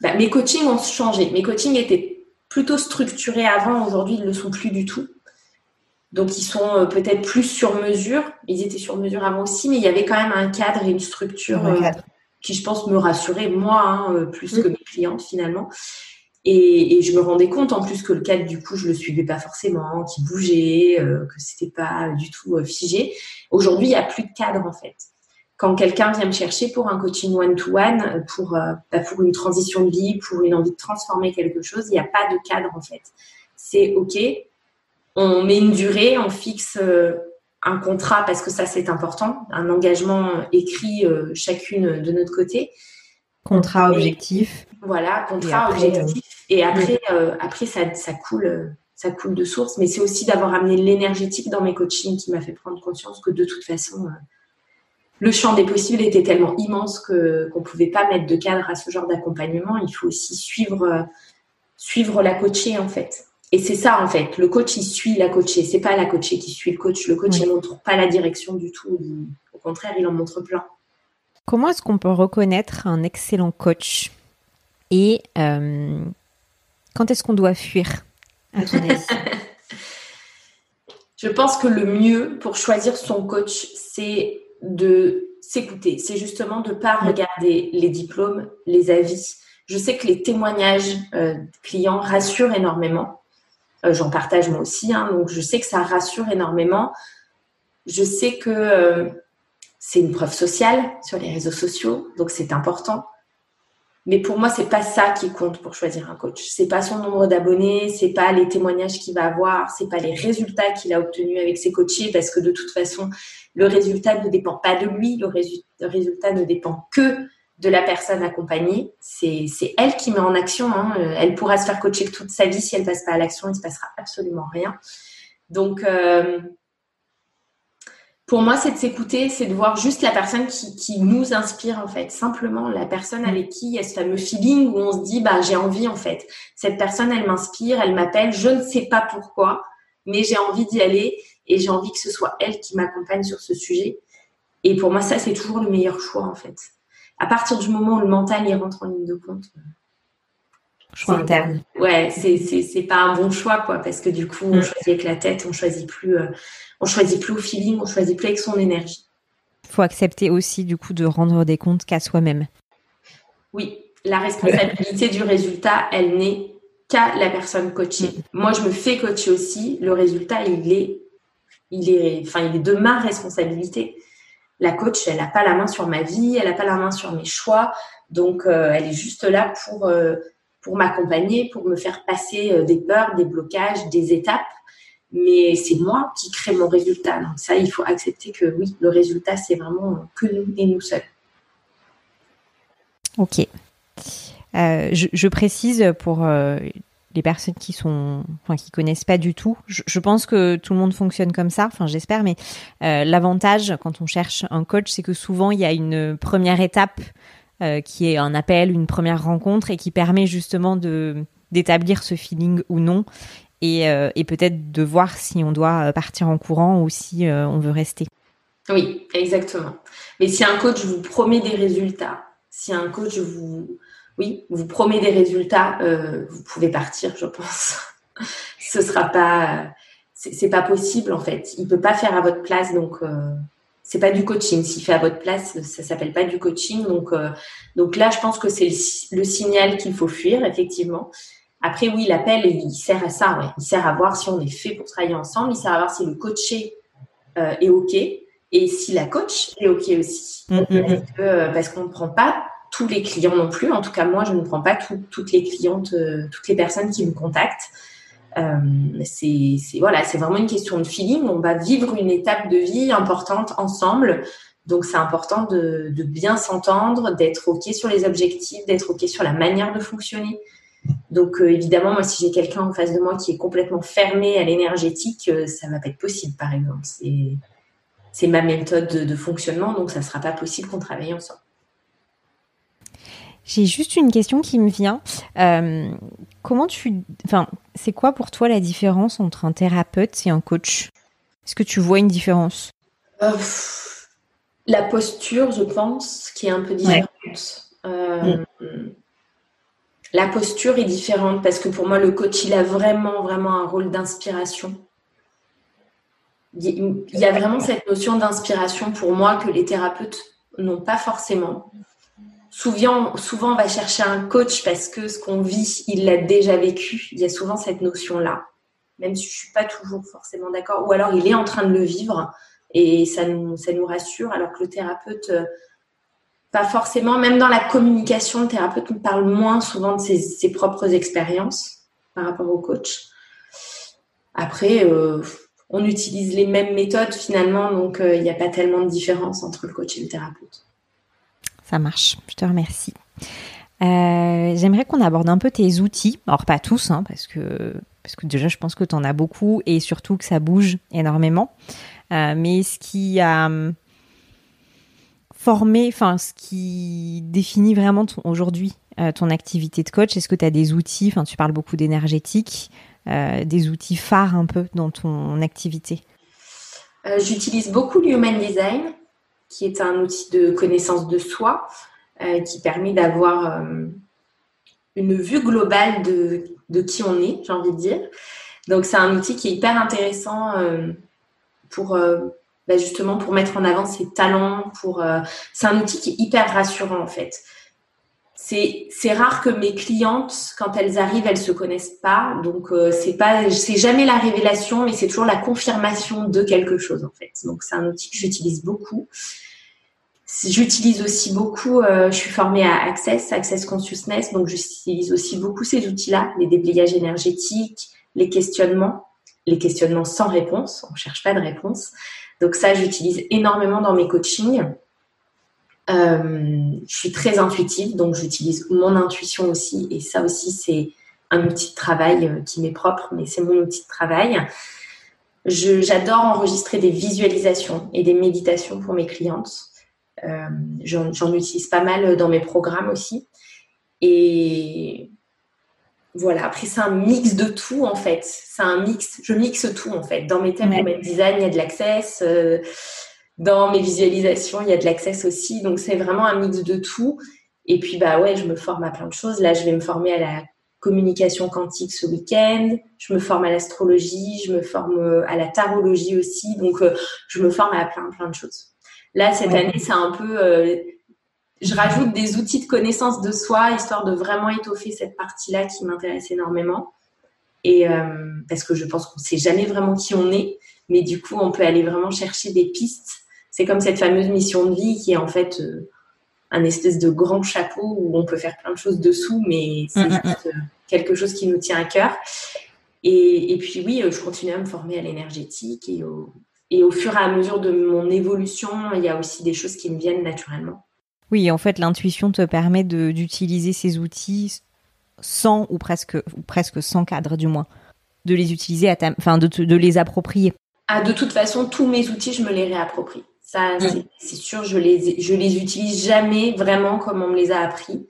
bah, mes coachings ont changé. Mes coachings étaient plutôt structurés avant, aujourd'hui ils ne le sont plus du tout. Donc ils sont euh, peut-être plus sur mesure. Ils étaient sur mesure avant aussi, mais il y avait quand même un cadre et une structure euh, qui, je pense, me rassurait moi hein, plus que mes clients finalement. Et, je me rendais compte en plus que le cadre, du coup, je le suivais pas forcément, qu'il bougeait, euh, que c'était pas du tout euh, figé. Aujourd'hui, il n'y a plus de cadre en fait. Quand quelqu'un vient me chercher pour un coaching one-to-one, pour, euh, bah, pour une transition de vie, pour une envie de transformer quelque chose, il n'y a pas de cadre en fait. C'est OK, on met une durée, on fixe un contrat parce que ça c'est important, un engagement écrit chacune de notre côté. Contrat objectif. Voilà, contrat objectif. Et après, euh, après ça, ça, coule, ça coule de source. Mais c'est aussi d'avoir amené l'énergétique dans mes coachings qui m'a fait prendre conscience que de toute façon, euh, le champ des possibles était tellement immense que qu'on pouvait pas mettre de cadre à ce genre d'accompagnement. Il faut aussi suivre, euh, suivre la coachée en fait. Et c'est ça en fait. Le coach il suit la coachée. C'est pas la coachée qui suit le coach. Le coach il montre pas la direction du tout. au contraire, il en montre plein. Comment est-ce qu'on peut reconnaître un excellent coach? Et quand est-ce qu'on doit fuir, Je pense que le mieux pour choisir son coach, c'est de s'écouter. C'est justement de ne pas regarder les diplômes, les avis. Je sais que les témoignages euh, clients rassurent énormément. Euh, j'en partage moi aussi, hein, donc je sais que ça rassure énormément. Je sais que euh, c'est une preuve sociale sur les réseaux sociaux, donc c'est important. Mais pour moi, c'est pas ça qui compte pour choisir un coach. C'est pas son nombre d'abonnés, c'est pas les témoignages qu'il va avoir, c'est pas les résultats qu'il a obtenus avec ses coachés, parce que de toute façon, le résultat ne dépend pas de lui, le, résultat ne dépend que de la personne accompagnée. C'est elle qui met en action. Hein. Elle pourra se faire coacher toute sa vie si elle passe pas à l'action, il se passera absolument rien. Donc euh, pour moi, c'est de s'écouter, c'est de voir juste la personne qui, nous inspire en fait, simplement la personne mm. avec qui il y a ce fameux feeling où on se dit bah j'ai envie en fait. Cette personne, elle m'inspire, elle m'appelle, je ne sais pas pourquoi, mais j'ai envie d'y aller et j'ai envie que ce soit elle qui m'accompagne sur ce sujet. Et pour moi, ça c'est toujours le meilleur choix en fait. À partir du moment où le mental y rentre en ligne de compte. Choix interne. Ouais, c'est c'est pas un bon choix quoi, parce que du coup on mm. choisit avec la tête, on choisit plus. Euh, on choisit plus au feeling, on choisit plus avec son énergie. Il faut accepter aussi du coup de rendre des comptes qu'à soi-même. Oui, la responsabilité du résultat, elle n'est qu'à la personne coachée. Mm. Moi, je me fais coacher aussi. Le résultat, il est, il est, enfin, il est de ma responsabilité. La coach, elle n'a pas la main sur ma vie, elle n'a pas la main sur mes choix. Donc, euh, elle est juste là pour, euh, pour m'accompagner, pour me faire passer euh, des peurs, des blocages, des étapes mais c'est moi qui crée mon résultat. Donc ça, il faut accepter que oui, le résultat, c'est vraiment que nous et nous seuls. Ok. Euh, je, précise pour euh, les personnes qui sont, enfin, qui connaissent pas du tout. Je, pense que tout le monde fonctionne comme ça. Enfin, j'espère. Mais l'avantage quand on cherche un coach, c'est que souvent il y a une première étape qui est un appel, une première rencontre, et qui permet justement de d'établir ce feeling ou non. Euh, et, peut-être de voir si on doit euh, partir en courant ou si euh, on veut rester. Oui, exactement. Mais si un coach vous promet des résultats, si un coach vous, oui, vous promet des résultats, vous pouvez partir, je pense. Ce sera pas, c'est pas possible en fait. Il peut pas faire à votre place, donc c'est pas du coaching. S'il fait à votre place, ça s'appelle pas du coaching. Donc, donc là, je pense que c'est le, signal qu'il faut fuir effectivement. Après, oui, l'appel, il sert à ça. Ouais. Il sert à voir si on est fait pour travailler ensemble. Il sert à voir si le coaché euh, est OK et si la coach est OK aussi. Mm, mm, mm. Euh, parce qu'on ne prend pas tous les clients non plus. En tout cas, moi, je ne prends pas toutes les clientes, euh, toutes les personnes qui me contactent. C'est voilà, c'est vraiment une question de feeling. On va vivre une étape de vie importante ensemble. Donc, c'est important de, de bien s'entendre, d'être OK sur les objectifs, d'être OK sur la manière de fonctionner. Donc euh, évidemment, moi, si j'ai quelqu'un en face de moi qui est complètement fermé à l'énergétique, euh, ça va pas être possible, par exemple. C'est ma méthode de, fonctionnement, donc ça sera pas possible qu'on travaille ensemble. J'ai juste une question qui me vient. Euh, comment tu, enfin, c'est quoi pour toi la différence entre un thérapeute et un coach? Est-ce que tu vois une différence? La posture, je pense, qui est un peu différente. Mm la posture est différente parce que pour moi, le coach, il a vraiment, vraiment un rôle d'inspiration. Il y a vraiment cette notion d'inspiration pour moi que les thérapeutes n'ont pas forcément. Souvent, souvent, on va chercher un coach parce que ce qu'on vit, il l'a déjà vécu. Il y a souvent cette notion-là, même si je ne suis pas toujours forcément d'accord. Ou alors, il est en train de le vivre et ça nous, rassure, alors que le thérapeute pas forcément, même dans la communication, le thérapeute nous parle moins souvent de ses, propres expériences par rapport au coach. Après, euh, on utilise les mêmes méthodes finalement, donc euh, il n'y a pas tellement de différence entre le coach et le thérapeute. Ça marche, je te remercie. Euh, j'aimerais qu'on aborde un peu tes outils, alors pas tous, hein, parce, que, parce que déjà je pense que tu en as beaucoup et surtout que ça bouge énormément. mais ce qui a former, enfin, ce qui définit vraiment aujourd'hui euh, ton activité de coach Est-ce que tu as des outils, enfin, tu parles beaucoup d'énergétique, euh, des outils phares un peu dans ton activité? Euh, J'utilise beaucoup l'Human Design, qui est un outil de connaissance de soi, qui permet d'avoir une vue globale de, qui on est, j'ai envie de dire. Donc, c'est un outil qui est hyper intéressant pour bah, justement pour mettre en avant ses talents. Pour, euh, c'est un outil qui est hyper rassurant en fait. C'est, c'est rare que mes clientes, quand elles arrivent, elles se connaissent pas. Donc euh, c'est pas, c'est jamais la révélation, mais c'est toujours la confirmation de quelque chose en fait. Donc c'est un outil que j'utilise beaucoup. J'utilise aussi beaucoup, euh, je suis formée à Access, Access Consciousness, donc j'utilise aussi beaucoup ces outils-là, les déblayages énergétiques, les questionnements, les questionnements sans réponse, on cherche pas de réponse. Donc ça, j'utilise énormément dans mes coachings. Je suis très intuitive, donc j'utilise mon intuition aussi, et ça aussi c'est un outil de travail qui m'est propre, mais c'est mon outil de travail. J'adore enregistrer des visualisations et des méditations pour mes clientes. Euh, J'en utilise pas mal dans mes programmes aussi. Et voilà, après c'est un mix de tout en fait. C'est un mix, je mixe tout en fait. Dans mes thèmes ouais. design, il y a de l'access. Euh, dans mes visualisations, il y a de l'access aussi. Donc c'est vraiment un mix de tout. Et puis bah ouais, je me forme à plein de choses. Là, je vais me former à la communication quantique ce week-end. Je me forme à l'astrologie, je me forme euh, à la tarologie aussi. Donc, euh, je me forme à plein, plein de choses. Là, cette année, c'est un peu. Euh, je rajoute des outils de connaissance de soi, histoire de vraiment étoffer cette partie-là qui m'intéresse énormément. Et parce que je pense qu'on ne sait jamais vraiment qui on est, mais du coup, on peut aller vraiment chercher des pistes. C'est comme cette fameuse mission de vie qui est en fait un espèce de grand chapeau où on peut faire plein de choses dessous, mais c'est mm, mm, juste mm. quelque chose qui nous tient à cœur. Et, puis oui, je continue à me former à l'énergétique et au, et au fur et à mesure de mon évolution, il y a aussi des choses qui me viennent naturellement. Oui, en fait, l'intuition te permet d'utiliser ces outils sans ou presque, ou presque sans cadre du moins, de les utiliser à ta, enfin de, de les approprier. Ah, de toute façon, tous mes outils, je me les réapproprie. Ça, mm. c'est sûr, je les, je les utilise jamais vraiment comme on me les a appris.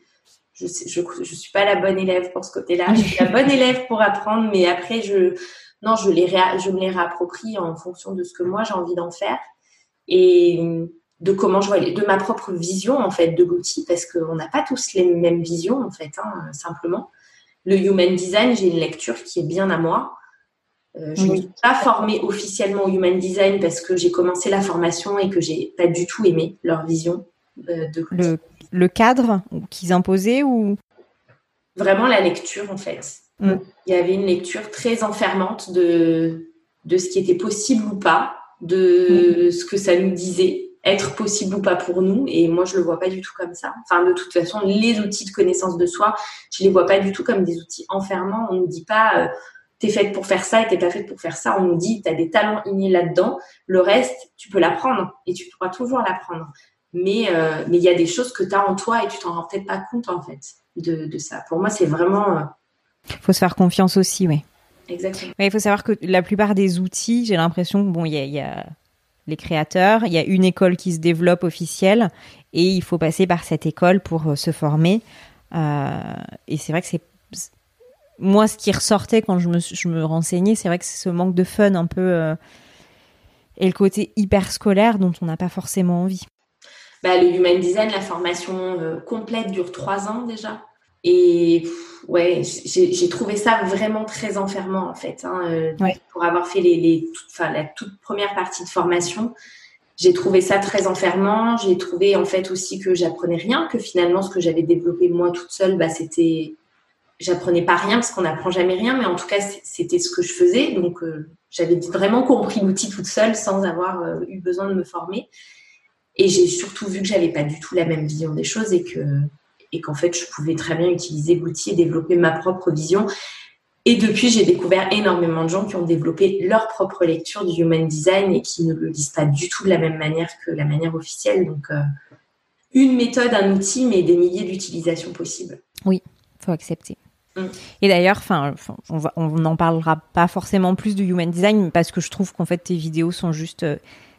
Je ne je, je suis pas la bonne élève pour ce côté-là. Je suis la bonne élève pour apprendre, mais après, je, non, je, les je me les réapproprie en fonction de ce que moi j'ai envie d'en faire et de comment je vois, de ma propre vision en fait de l'outil, parce qu'on n'a pas tous les mêmes visions en fait, hein, simplement. Le human design, j'ai une lecture qui est bien à moi. Euh, je ne suis pas formée officiellement au Human Design parce que j'ai commencé la formation et que j'ai pas du tout aimé leur vision euh, de le, le cadre qu'ils imposaient ou? Vraiment la lecture en fait. Mm. Il y avait une lecture très enfermante de de ce qui était possible ou pas, de mm. ce que ça nous disait être possible ou pas pour nous. Et moi, je le vois pas du tout comme ça. Enfin, de toute façon, les outils de connaissance de soi, je les vois pas du tout comme des outils enfermants. On nous dit pas euh, t'es faite pour faire ça et t'es pas faite pour faire ça. On nous dit, t'as des talents innés là-dedans. Le reste, tu peux l'apprendre et tu pourras toujours l'apprendre. Mais euh, mais il y a des choses que tu as en toi et tu t'en rends peut-être pas compte en fait de, de ça. Pour moi, c'est vraiment. Il euh, faut se faire confiance aussi, oui. Exactement. il faut savoir que la plupart des outils, j'ai l'impression que bon, il y a, y a les créateurs, il y a une école qui se développe officielle et il faut passer par cette école pour euh, se former. Euh, et c'est vrai que c'est moi, ce qui ressortait quand je me, je me renseignais, c'est vrai que c'est ce manque de fun un peu euh, et le côté hyper scolaire dont on n'a pas forcément envie. Bah, le Human Design, la formation euh, complète dure trois ans déjà. Et ouais, j'ai trouvé ça vraiment très enfermant en fait. Hein, euh, Pour avoir fait les, les enfin, la toute première partie de formation, j'ai trouvé ça très enfermant. J'ai trouvé en fait aussi que j'apprenais rien, que finalement ce que j'avais développé moi toute seule, bah, c'était j'apprenais pas rien parce qu'on n'apprend jamais rien, mais en tout cas, c'était ce que je faisais. Donc, euh, j'avais vraiment compris l'outil toute seule sans avoir euh, eu besoin de me former. Et j'ai surtout vu que j'avais pas du tout la même vision des choses et que et qu'en fait, je pouvais très bien utiliser l'outil et développer ma propre vision. Et depuis, j'ai découvert énormément de gens qui ont développé leur propre lecture du human design et qui ne le lisent pas du tout de la même manière que la manière officielle. Donc, euh, une méthode, un outil, mais des milliers d'utilisations possibles. Oui, faut accepter. Mm. Et d'ailleurs, enfin, on n'en parlera pas forcément plus du human design parce que je trouve qu'en fait tes vidéos sont juste euh,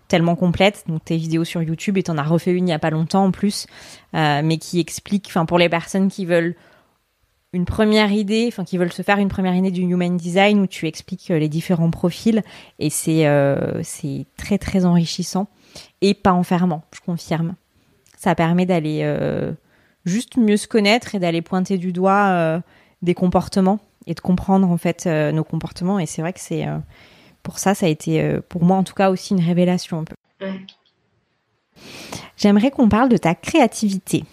tellement complètes. Donc tes vidéos sur YouTube et t'en as refait une il y a pas longtemps en plus, euh, mais qui explique, enfin pour les personnes qui veulent une première idée, enfin qui veulent se faire une première idée du human design où tu expliques euh, les différents profils et c'est c'est très très enrichissant et pas enfermant, je confirme. Ça permet d'aller juste mieux se connaître et d'aller pointer du doigt des comportements et de comprendre en fait euh, nos comportements. Et c'est vrai que c'est euh, pour ça, ça a été euh, pour moi en tout cas aussi une révélation un peu. J'aimerais qu'on parle de ta créativité.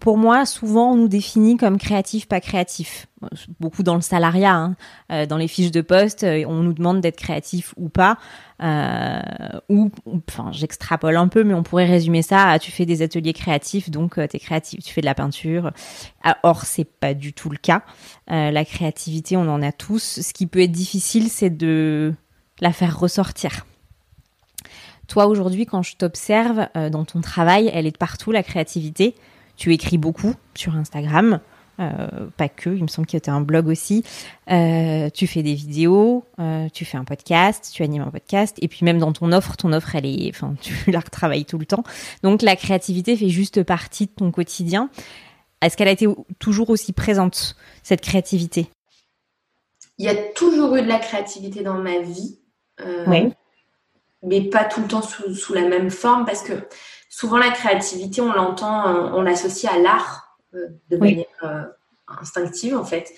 Pour moi, souvent, on nous définit comme créatif, pas créatif. Beaucoup dans le salariat, hein. dans les fiches de poste, on nous demande d'être créatif ou pas. Euh, ou, j'extrapole un peu, mais on pourrait résumer ça à tu fais des ateliers créatifs, donc euh, tu créatif, tu fais de la peinture. Ah, or, c'est pas du tout le cas. Euh, la créativité, on en a tous. Ce qui peut être difficile, c'est de la faire ressortir. Toi, aujourd'hui, quand je t'observe dans ton travail, elle est de partout, la créativité. Tu écris beaucoup sur Instagram. Euh, pas que, il me semble que tu as un blog aussi. Euh, tu fais des vidéos, euh, tu fais un podcast, tu animes un podcast, et puis même dans ton offre, ton offre, elle est, enfin, tu la retravailles tout le temps. Donc la créativité fait juste partie de ton quotidien. Est-ce qu'elle a été toujours aussi présente, cette créativité? Il y a toujours eu de la créativité dans ma vie. oui. Mais pas tout le temps sous, sous, la même forme, parce que souvent la créativité, on l'entend, on l'associe à l'art de manière euh, instinctive en fait.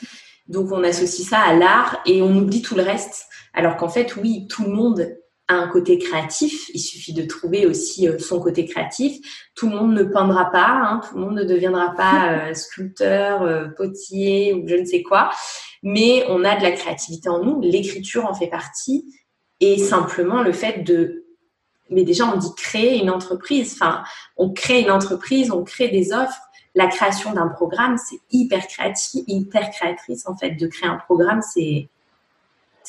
Donc on associe ça à l'art et on oublie tout le reste. Alors qu'en fait, oui, tout le monde a un côté créatif. Il suffit de trouver aussi euh, son côté créatif. Tout le monde ne peindra pas, hein. tout le monde ne deviendra pas euh, sculpteur, potier ou je ne sais quoi. Mais on a de la créativité en nous. L'écriture en fait partie. Et simplement le fait de mais déjà on dit créer une entreprise. Enfin, on crée une entreprise, on crée des offres la création d'un programme, c'est hyper créatif, hyper créatrice en fait. De créer un programme, c'est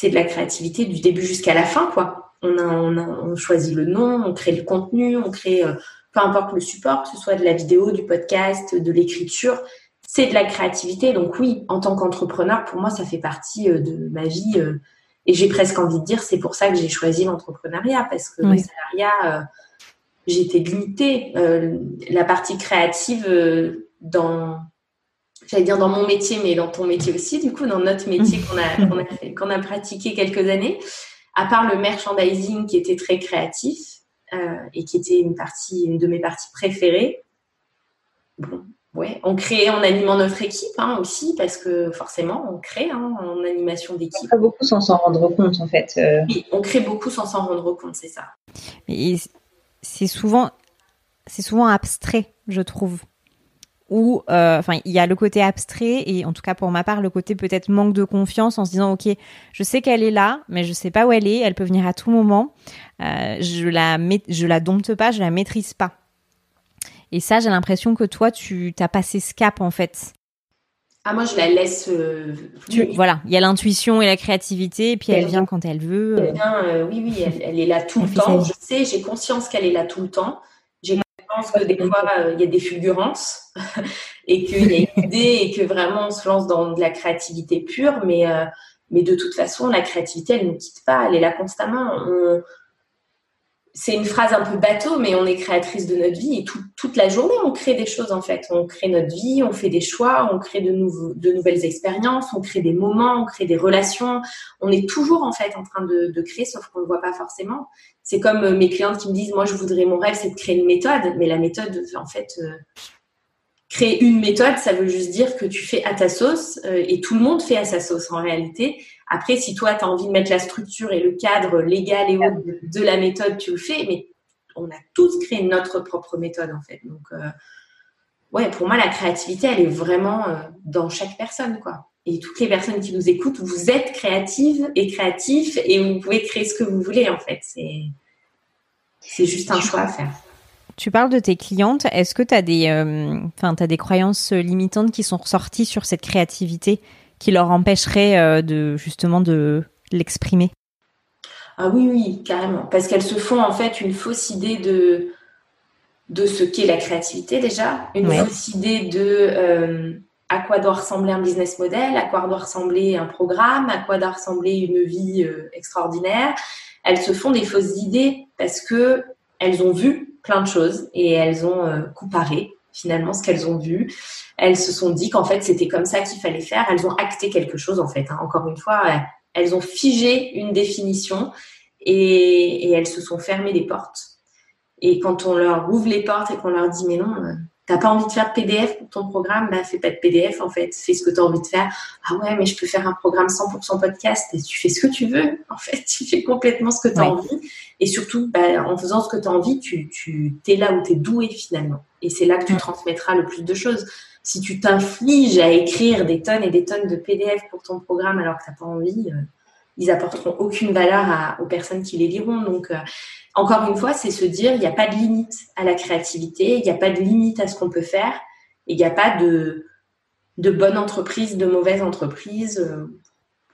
de la créativité du début jusqu'à la fin, quoi. On, a, on, choisit le nom, on crée le contenu, on crée euh, peu importe le support, que ce soit de la vidéo, du podcast, de l'écriture, c'est de la créativité. Donc oui, en tant qu'entrepreneur, pour moi, ça fait partie euh, de ma vie. Euh, et j'ai presque envie de dire, c'est pour ça que j'ai choisi l'entrepreneuriat, parce que le salariat, j'étais limitée. Euh, la partie créative euh, dans, j'allais dire dans mon métier, mais dans ton métier aussi, du coup, dans notre métier qu'on a, qu'on a, qu'on a, pratiqué quelques années, à part le merchandising qui était très créatif euh, et qui était une partie, une de mes parties préférées. Bon, ouais, on crée en animant notre équipe hein, aussi, parce que forcément, on crée hein, en animation d'équipe. On crée beaucoup sans s'en rendre compte, en fait. Oui, on crée beaucoup sans s'en rendre compte, c'est ça. Mais c'est souvent, c'est souvent abstrait, je trouve. Ou, euh, enfin, il y a le côté abstrait et en tout cas pour ma part, le côté peut-être manque de confiance en se disant, ok, je sais qu'elle est là, mais je sais pas où elle est. Elle peut venir à tout moment. Euh, je la, je la dompte pas, je la maîtrise pas. Et ça, j'ai l'impression que toi, tu t'as passé ce cap en fait. Ah, moi, je la laisse. Euh, voilà, il y a l'intuition et la créativité, et puis elle, vient quand elle veut. Elle vient, euh, oui, oui, elle, est là tout le temps. Je sais, j'ai conscience qu'elle est là tout le temps. J'ai conscience que des fois, euh, il y a des fulgurances et qu'il y a une idée et que vraiment on se lance dans de la créativité pure, mais, mais de toute façon, la créativité, elle ne quitte pas, elle est là constamment. On, c'est une phrase un peu bateau, mais on est créatrice de notre vie et toute la journée, on crée des choses en fait. On crée notre vie, on fait des choix, on crée de, nouvelles expériences, on crée des moments, on crée des relations. On est toujours en fait en train de, créer, sauf qu'on ne le voit pas forcément. C'est comme euh, mes clientes qui me disent, moi je voudrais, mon rêve c'est de créer une méthode, mais la méthode, en fait, euh, créer une méthode, ça veut juste dire que tu fais à ta sauce euh, et tout le monde fait à sa sauce en réalité. Après, si toi, tu as envie de mettre la structure et le cadre légal et autres de, la méthode, tu le fais, mais on a tous créé notre propre méthode en fait. Donc, euh, ouais, pour moi, la créativité, elle est vraiment euh, dans chaque personne, quoi. Et toutes les personnes qui nous écoutent, vous êtes créatives et créatifs et vous pouvez créer ce que vous voulez en fait. C'est, c'est juste un choix à faire. Tu parles de tes clientes. Est-ce que tu as des, euh, as des croyances limitantes qui sont ressorties sur cette créativité? Qui leur empêcheraient euh, de justement de l'exprimer Ah oui, oui, carrément. Parce qu'elles se font en fait une fausse idée de de ce qu'est la créativité déjà, une fausse idée de euh, à quoi doit ressembler un business model, à quoi doit ressembler un programme, à quoi doit ressembler une vie extraordinaire. Elles se font des fausses idées parce que elles ont vu plein de choses et elles ont euh, comparé finalement ce qu'elles ont vu. Elles se sont dit qu'en fait c'était comme ça qu'il fallait faire. Elles ont acté quelque chose en fait. Hein. Encore une fois, elles ont figé une définition et, et, elles se sont fermées des portes. Et quand on leur ouvre les portes et qu'on leur dit mais non, euh, T'as pas envie de faire PDF pour ton programme? Bah, fais pas de PDF en fait. Fais ce que tu as envie de faire. Ah ouais, mais je peux faire un programme 100% podcast. Et tu fais ce que tu veux. En fait, tu fais complètement ce que tu as envie. Et surtout, bah, en faisant ce que tu as envie, tu, tu es là où tu es doué finalement. Et c'est là que tu transmettras le plus de choses. Si tu t'infliges à écrire des tonnes et des tonnes de PDF pour ton programme alors que tu n'as pas envie, euh, ils apporteront aucune valeur aux personnes qui les liront. Donc, euh, encore une fois, c'est se dire, il n'y a pas de limite à la créativité, il n'y a pas de limite à ce qu'on peut faire, il n'y a pas de, de bonne entreprise, de mauvaise entreprise, euh,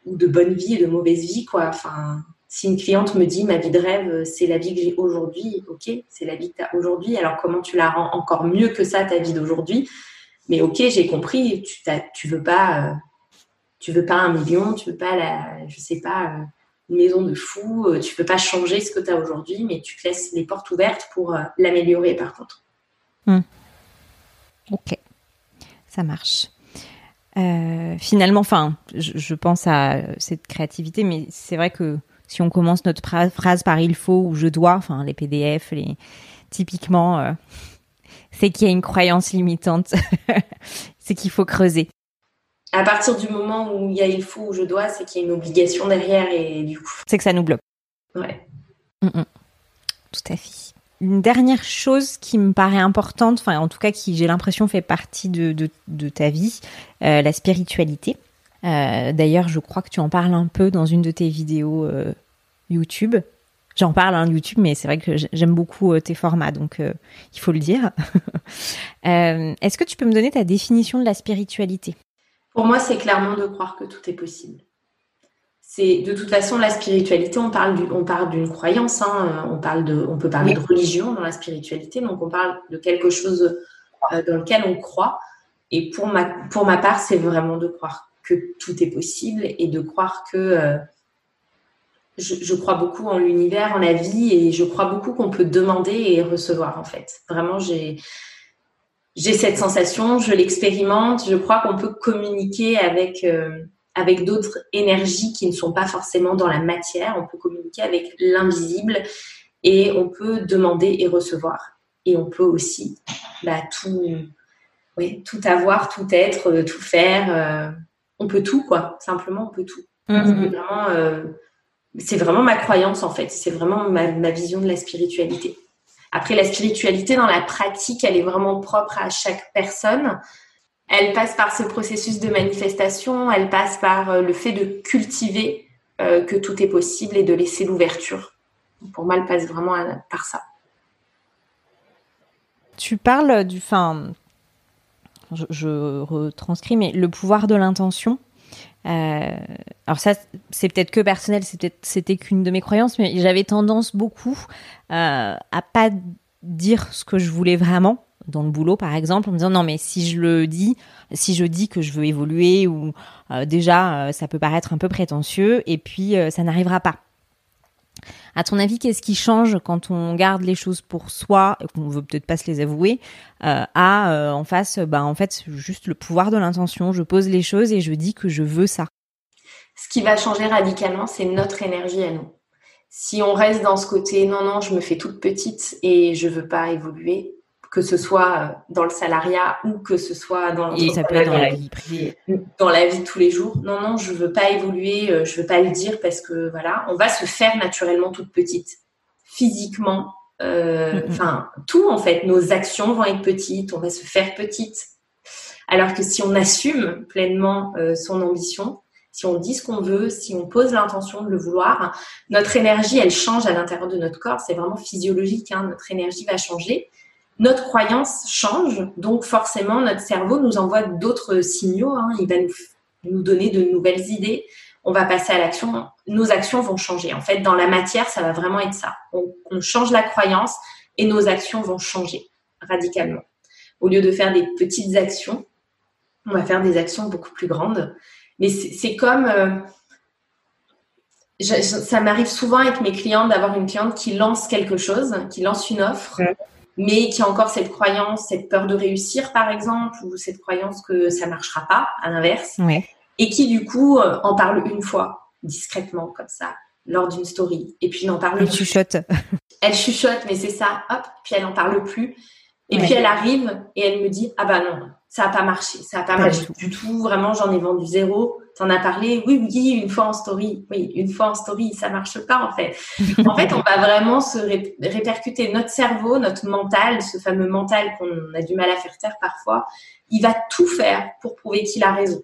ou de bonne vie et de mauvaise vie, quoi. Enfin, Si une cliente me dit ma vie de rêve, c'est la vie que j'ai aujourd'hui, ok, c'est la vie que tu as aujourd'hui. Alors comment tu la rends encore mieux que ça, ta vie d'aujourd'hui? Mais ok, j'ai compris, tu, tu veux pas, tu veux pas un million, tu veux pas la, je sais pas, une maison de fou, tu peux pas changer ce que tu as aujourd'hui, mais tu te laisses les portes ouvertes pour l'améliorer par contre. Hmm. Ok, ça marche. Euh, finalement, enfin, je, pense à cette créativité, mais c'est vrai que si on commence notre phrase par il faut ou je dois, enfin les PDF, les typiquement, euh, c'est qu'il y a une croyance limitante, c'est qu'il faut creuser. À partir du moment où il y a il faut ou je dois, c'est qu'il y a une obligation derrière et du coup. C'est que ça nous bloque. Ouais. Mm, mm. Tout à fait une dernière chose qui me paraît importante, enfin en tout cas qui j'ai l'impression fait partie de, de, ta vie, euh, la spiritualité. Euh, d'ailleurs, je crois que tu en parles un peu dans une de tes vidéos euh, YouTube. J'en parle en hein, YouTube, mais c'est vrai que j'aime beaucoup tes formats, donc il faut le dire. Est-ce que tu peux me donner ta définition de la spiritualité? Pour moi, c'est clairement de croire que tout est possible c'est de toute façon la spiritualité. On parle on parle d'une croyance. Hein, on parle de, on peut parler de religion dans la spiritualité. Donc on parle de quelque chose euh, dans lequel on croit. Et pour ma pour ma part, c'est vraiment de croire que tout est possible et de croire que euh, je, je, crois beaucoup en l'univers, en la vie, et je crois beaucoup qu'on peut demander et recevoir en fait. Vraiment, j'ai j'ai cette sensation, je l'expérimente. Je crois qu'on peut communiquer avec euh, avec d'autres énergies qui ne sont pas forcément dans la matière. On peut communiquer avec l'invisible et on peut demander et recevoir. Et on peut aussi bah, tout, tout avoir, tout être, euh, tout faire. Euh, on peut tout, quoi. Simplement, on peut tout. Mm-hmm. Euh, c'est vraiment, ma croyance, en fait. C'est vraiment ma, vision de la spiritualité. Après, la spiritualité dans la pratique, elle est vraiment propre à chaque personne. Elle passe par ce processus de manifestation, elle passe par euh, le fait de cultiver euh, que tout est possible et de laisser l'ouverture. Pour moi, elle passe vraiment par ça. Tu parles du, fin, je, retranscris, mais le pouvoir de l'intention. Euh, alors ça, c'est peut-être que personnel, c'était qu'une de mes croyances, mais j'avais tendance beaucoup à pas dire ce que je voulais vraiment dans le boulot par exemple en me disant non mais si je le dis si je dis que je veux évoluer ou euh, déjà euh, ça peut paraître un peu prétentieux et puis euh, ça n'arrivera pas à ton avis, qu'est-ce qui change quand on garde les choses pour soi et qu'on veut peut-être pas se les avouer, à en face, bah en fait, juste le pouvoir de l'intention. Je pose les choses et je dis que je veux ça. Ce qui va changer radicalement, c'est notre énergie à nous. Si on reste dans ce côté, non, non, je me fais toute petite et je veux pas évoluer, que ce soit euh, dans le salariat ou que ce soit dans, la vie privée. Dans la vie de tous les jours. Non, non, je veux pas évoluer, euh, je veux pas le dire parce que voilà, on va se faire naturellement toute petite, physiquement. Euh, enfin, tout en fait, nos actions vont être petites, on va se faire petite. Alors que si on assume pleinement son ambition, si on dit ce qu'on veut, si on pose l'intention de le vouloir, notre énergie, elle change à l'intérieur de notre corps. C'est vraiment physiologique. Hein, notre énergie va changer notre croyance change, donc forcément notre cerveau nous envoie d'autres signaux. Hein. il va nous, donner de nouvelles idées. On va passer à l'action. Nos actions vont changer. En fait, dans la matière, ça va vraiment être ça. On, change la croyance et nos actions vont changer radicalement. Au lieu de faire des petites actions, on va faire des actions beaucoup plus grandes. Mais c'est comme euh, ça m'arrive souvent avec mes clients d'avoir une cliente qui lance quelque chose, qui lance une offre mais qui a encore cette croyance, cette peur de réussir, par exemple, ou cette croyance que ça marchera pas, à l'inverse, et qui du coup euh, en parle une fois, discrètement, comme ça, lors d'une story, et puis n'en parle elle plus. chuchote. Elle chuchote, mais c'est ça, hop, puis elle n'en parle plus. Et puis elle arrive et elle me dit, ah bah non, ça n'a pas marché, ça n'a pas, marché du tout. Vraiment, j'en ai vendu zéro. T'en as parlé, oui, oui, une fois en story. Oui, une fois en story, ça marche pas en fait. en fait, on va vraiment se répercuter notre cerveau, notre mental, ce fameux mental qu'on a du mal à faire taire parfois. Il va tout faire pour prouver qu'il a raison.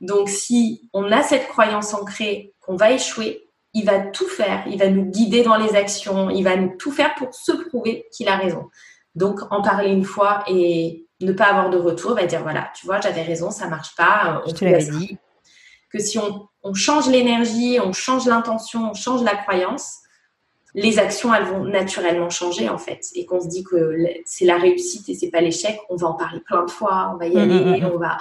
Donc, si on a cette croyance ancrée qu'on va échouer, il va tout faire. Il va nous guider dans les actions. Il va nous tout faire pour se prouver qu'il a raison. Donc, en parler une fois et ne pas avoir de retour, va dire voilà, tu vois, j'avais raison, ça marche pas. Je te l'avais dit que si on, on change l'énergie, on change l'intention, on change la croyance, les actions, elles vont naturellement changer en fait. Et qu'on se dit que c'est la réussite et c'est pas l'échec, on va en parler plein de fois, on va y aller, mmh, mmh, mmh. on va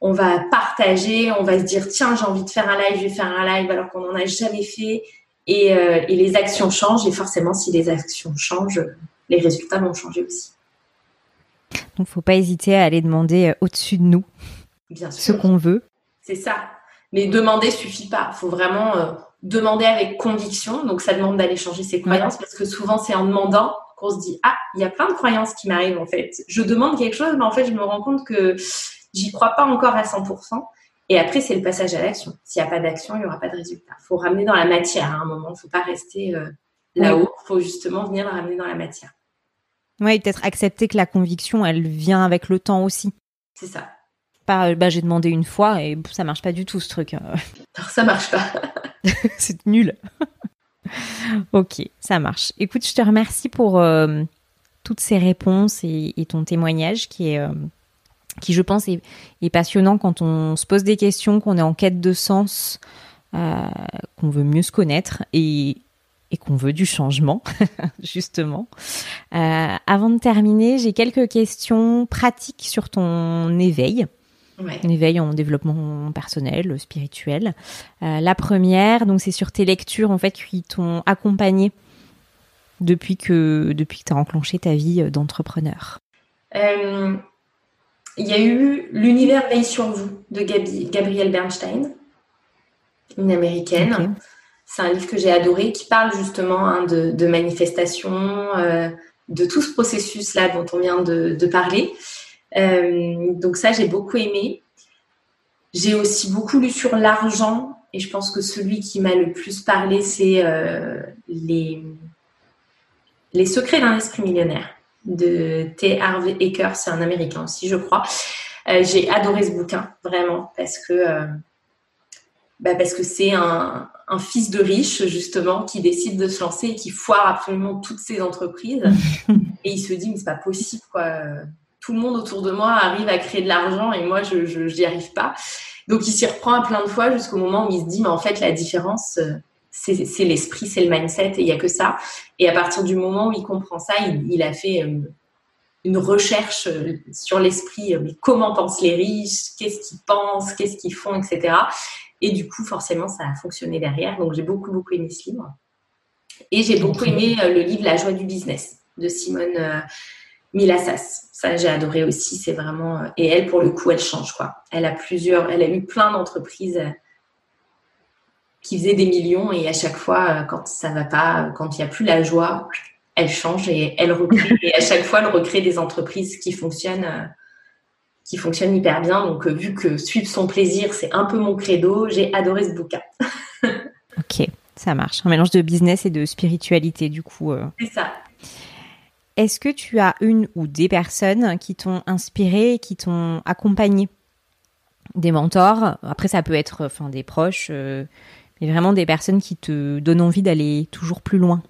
on va partager, on va se dire tiens j'ai envie de faire un live, je vais faire un live alors qu'on n'en a jamais fait. Et, euh, et, les actions changent et forcément si les actions changent, les résultats vont changer aussi. Donc faut pas hésiter à aller demander euh, au-dessus de nous Bien ce qu'on veut. C'est ça. Mais demander suffit pas. Il faut vraiment euh, demander avec conviction. Donc, ça demande d'aller changer ses croyances parce que souvent, c'est en demandant qu'on se dit Ah, il y a plein de croyances qui m'arrivent en fait. Je demande quelque chose, mais en fait, je me rends compte que j'y crois pas encore à 100%. Et après, c'est le passage à l'action. S'il n'y a pas d'action, il n'y aura pas de résultat. Il faut ramener dans la matière à un moment. Il ne faut pas rester euh, là-haut. Il faut justement venir ramener dans la matière. Oui, peut-être accepter que la conviction, elle vient avec le temps aussi. C'est ça. Pas, euh, bah, j'ai demandé une fois et ça marche pas du tout ce truc. Alors, ça marche pas. c'est nul. ok, ça marche. Écoute, je te remercie pour euh, toutes ces réponses et, ton témoignage qui est, euh, qui je pense est, passionnant quand on se pose des questions, qu'on est en quête de sens, euh, qu'on veut mieux se connaître et, et qu'on veut du changement, justement. avant de terminer, j'ai quelques questions pratiques sur ton éveil ouais. éveil en développement personnel, spirituel. Euh, la première, donc c'est sur tes lectures en fait qui t'ont accompagné depuis que depuis que tu as enclenché ta vie d'entrepreneur. Euh, il y a eu L'univers veille sur vous de Gabi, Gabrielle Bernstein, une américaine. C'est un livre que j'ai adoré qui parle justement hein, de, de, manifestation, euh, de tout ce processus-là dont on vient de, parler. Euh, donc ça, j'ai beaucoup aimé. J'ai aussi beaucoup lu sur l'argent et je pense que celui qui m'a le plus parlé, c'est euh, les, les secrets d'un esprit millionnaire de T. Harvey Eker, c'est un américain aussi, je crois. J'ai adoré ce bouquin, vraiment, parce que bah parce que c'est un, un, fils de riche, justement, qui décide de se lancer et qui foire absolument toutes ses entreprises. et il se dit, mais c'est pas possible, quoi tout le monde autour de moi arrive à créer de l'argent et moi, je n'y arrive pas. Donc, il s'y reprend à plein de fois jusqu'au moment où il se dit, mais en fait, la différence, euh, c'est l'esprit, c'est le mindset et il n'y a que ça. Et à partir du moment où il comprend ça, il, a fait euh, une recherche euh, sur l'esprit, mais comment pensent les riches, qu'est-ce qu'ils pensent, qu'est-ce qu'ils font, etc. Et du coup, forcément, ça a fonctionné derrière. Donc, j'ai beaucoup, beaucoup aimé ce livre. Et j'ai beaucoup aimé le livre La joie du business de Simone Milassas. Ça, j'ai adoré aussi. C'est vraiment euh, et elle pour le coup, elle change quoi. Elle a plusieurs, elle a eu plein d'entreprises euh, qui faisaient des millions et à chaque fois, euh, quand ça va pas, quand il n'y a plus la joie, elle change et elle recrée. et à chaque fois, elle recrée des entreprises qui fonctionnent, qui fonctionnent hyper bien. Donc, vu que suivre son plaisir, c'est un peu mon credo, j'ai adoré ce bouquin. ok, ça marche. Un mélange de business et de spiritualité, du coup. C'est ça. Est-ce que tu as une ou des personnes qui t'ont inspiré, qui t'ont accompagné? Des mentors? Après, ça peut être enfin, des proches, euh, mais vraiment des personnes qui te donnent envie d'aller toujours plus loin.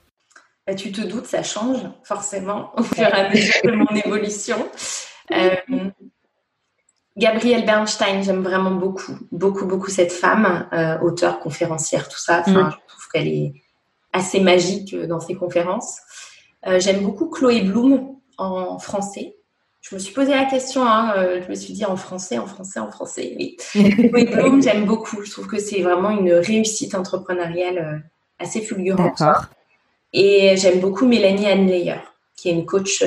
Bah, tu te doutes, ça change forcément au fur et à mesure de mon évolution. Euh, Gabrielle Bernstein, j'aime vraiment beaucoup, beaucoup, beaucoup cette femme, euh, auteure, conférencière, tout ça. Enfin, mm. Je trouve qu'elle est assez magique dans ses conférences. Euh, j'aime beaucoup Chloé Bloom en français. Je me suis posé la question, hein, euh, je me suis dit en français, en français, en français. Oui. Chloé Bloom, j'aime beaucoup. Je trouve que c'est vraiment une réussite entrepreneuriale euh, assez fulgurante. Et j'aime beaucoup Mélanie Anne qui est une coach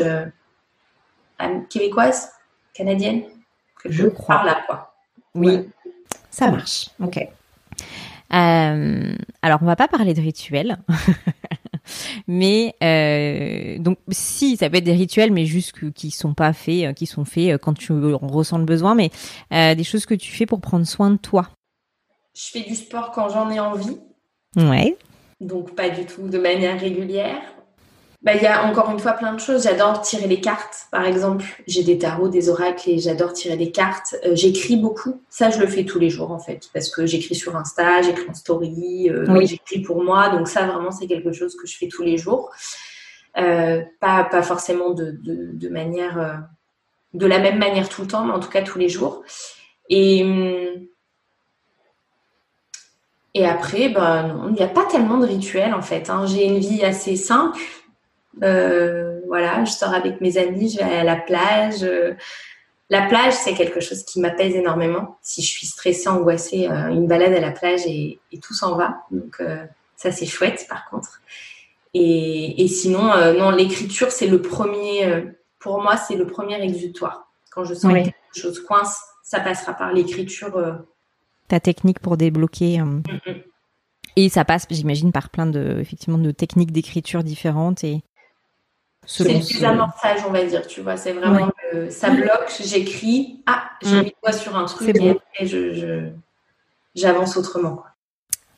québécoise, canadienne, je, crois. parle là, quoi. Oui, ça marche. Ok. alors, on va pas parler de rituels. Mais euh, donc si ça peut être des rituels, mais juste qui sont pas faits, euh, qui sont faits euh, quand tu ressens le besoin, mais des choses que tu fais pour prendre soin de toi. Je fais du sport quand j'en ai envie. Ouais. Donc pas du tout de manière régulière. Bah, il y a encore une fois plein de choses. J'adore tirer les cartes, par exemple. J'ai des tarots, des oracles et j'adore tirer des cartes. Euh, j'écris beaucoup. Ça, je le fais tous les jours, en fait, parce que j'écris sur Insta, j'écris en story, euh, j'écris pour moi. Donc ça, vraiment, c'est quelque chose que je fais tous les jours. Euh, pas, pas forcément de, de, de manière, de la même manière tout le temps, mais en tout cas tous les jours. Et Et après, bah, il n'y a pas tellement de rituels en fait. Hein. J'ai une vie assez simple. Euh, voilà, je sors avec mes amis, je vais à la plage. La plage, c'est quelque chose qui m'apaise énormément. Si je suis stressée, angoissée, euh, une balade à la plage et, tout s'en va. Donc euh, ça, c'est chouette par contre. Et, sinon, euh, non, l'écriture, c'est le premier. pour moi, c'est le premier exutoire. Quand je sens que quelque chose coince, ça passera par l'écriture. Ta technique pour débloquer. Mm, mm. Et ça passe, j'imagine, par plein de, effectivement, de techniques d'écriture différentes et c'est des amorçages, on va dire, tu vois. C'est vraiment, ça bloque, j'écris, ah, j'ai mm. mis le doigt sur un truc et, je, j'avance autrement.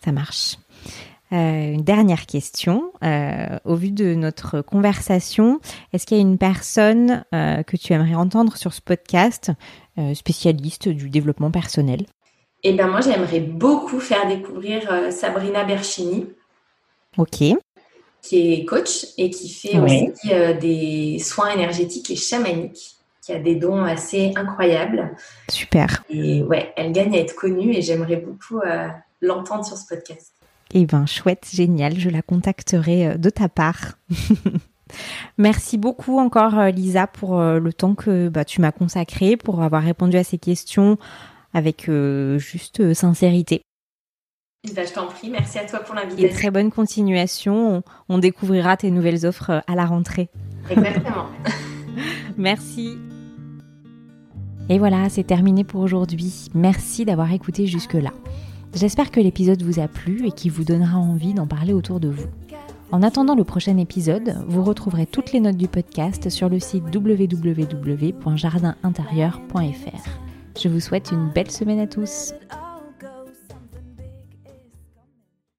Ça marche. Euh, une dernière question. Euh, au vu de notre conversation, est-ce qu'il y a une personne euh, que tu aimerais entendre sur ce podcast, spécialiste du développement personnel? Eh bien, moi, j'aimerais beaucoup faire découvrir Sabrina Berchini. Ok qui est coach et qui fait aussi euh, des soins énergétiques et chamaniques, qui a des dons assez incroyables. Super. Et ouais, elle gagne à être connue et j'aimerais beaucoup euh, l'entendre sur ce podcast. Eh ben, chouette, génial. Je la contacterai euh, de ta part. Merci beaucoup encore, Lisa, pour le temps que bah, tu m'as consacré, pour avoir répondu à ces questions avec juste sincérité. Bah, je t'en prie, merci à toi pour l'invitation. Et très bonne continuation. On, découvrira tes nouvelles offres euh, à la rentrée. Exactement. merci. Et voilà, c'est terminé pour aujourd'hui. Merci d'avoir écouté jusque-là. J'espère que l'épisode vous a plu et qu'il vous donnera envie d'en parler autour de vous. En attendant le prochain épisode, vous retrouverez toutes les notes du podcast sur le site www.jardinintérieur.fr. Je vous souhaite une belle semaine à tous.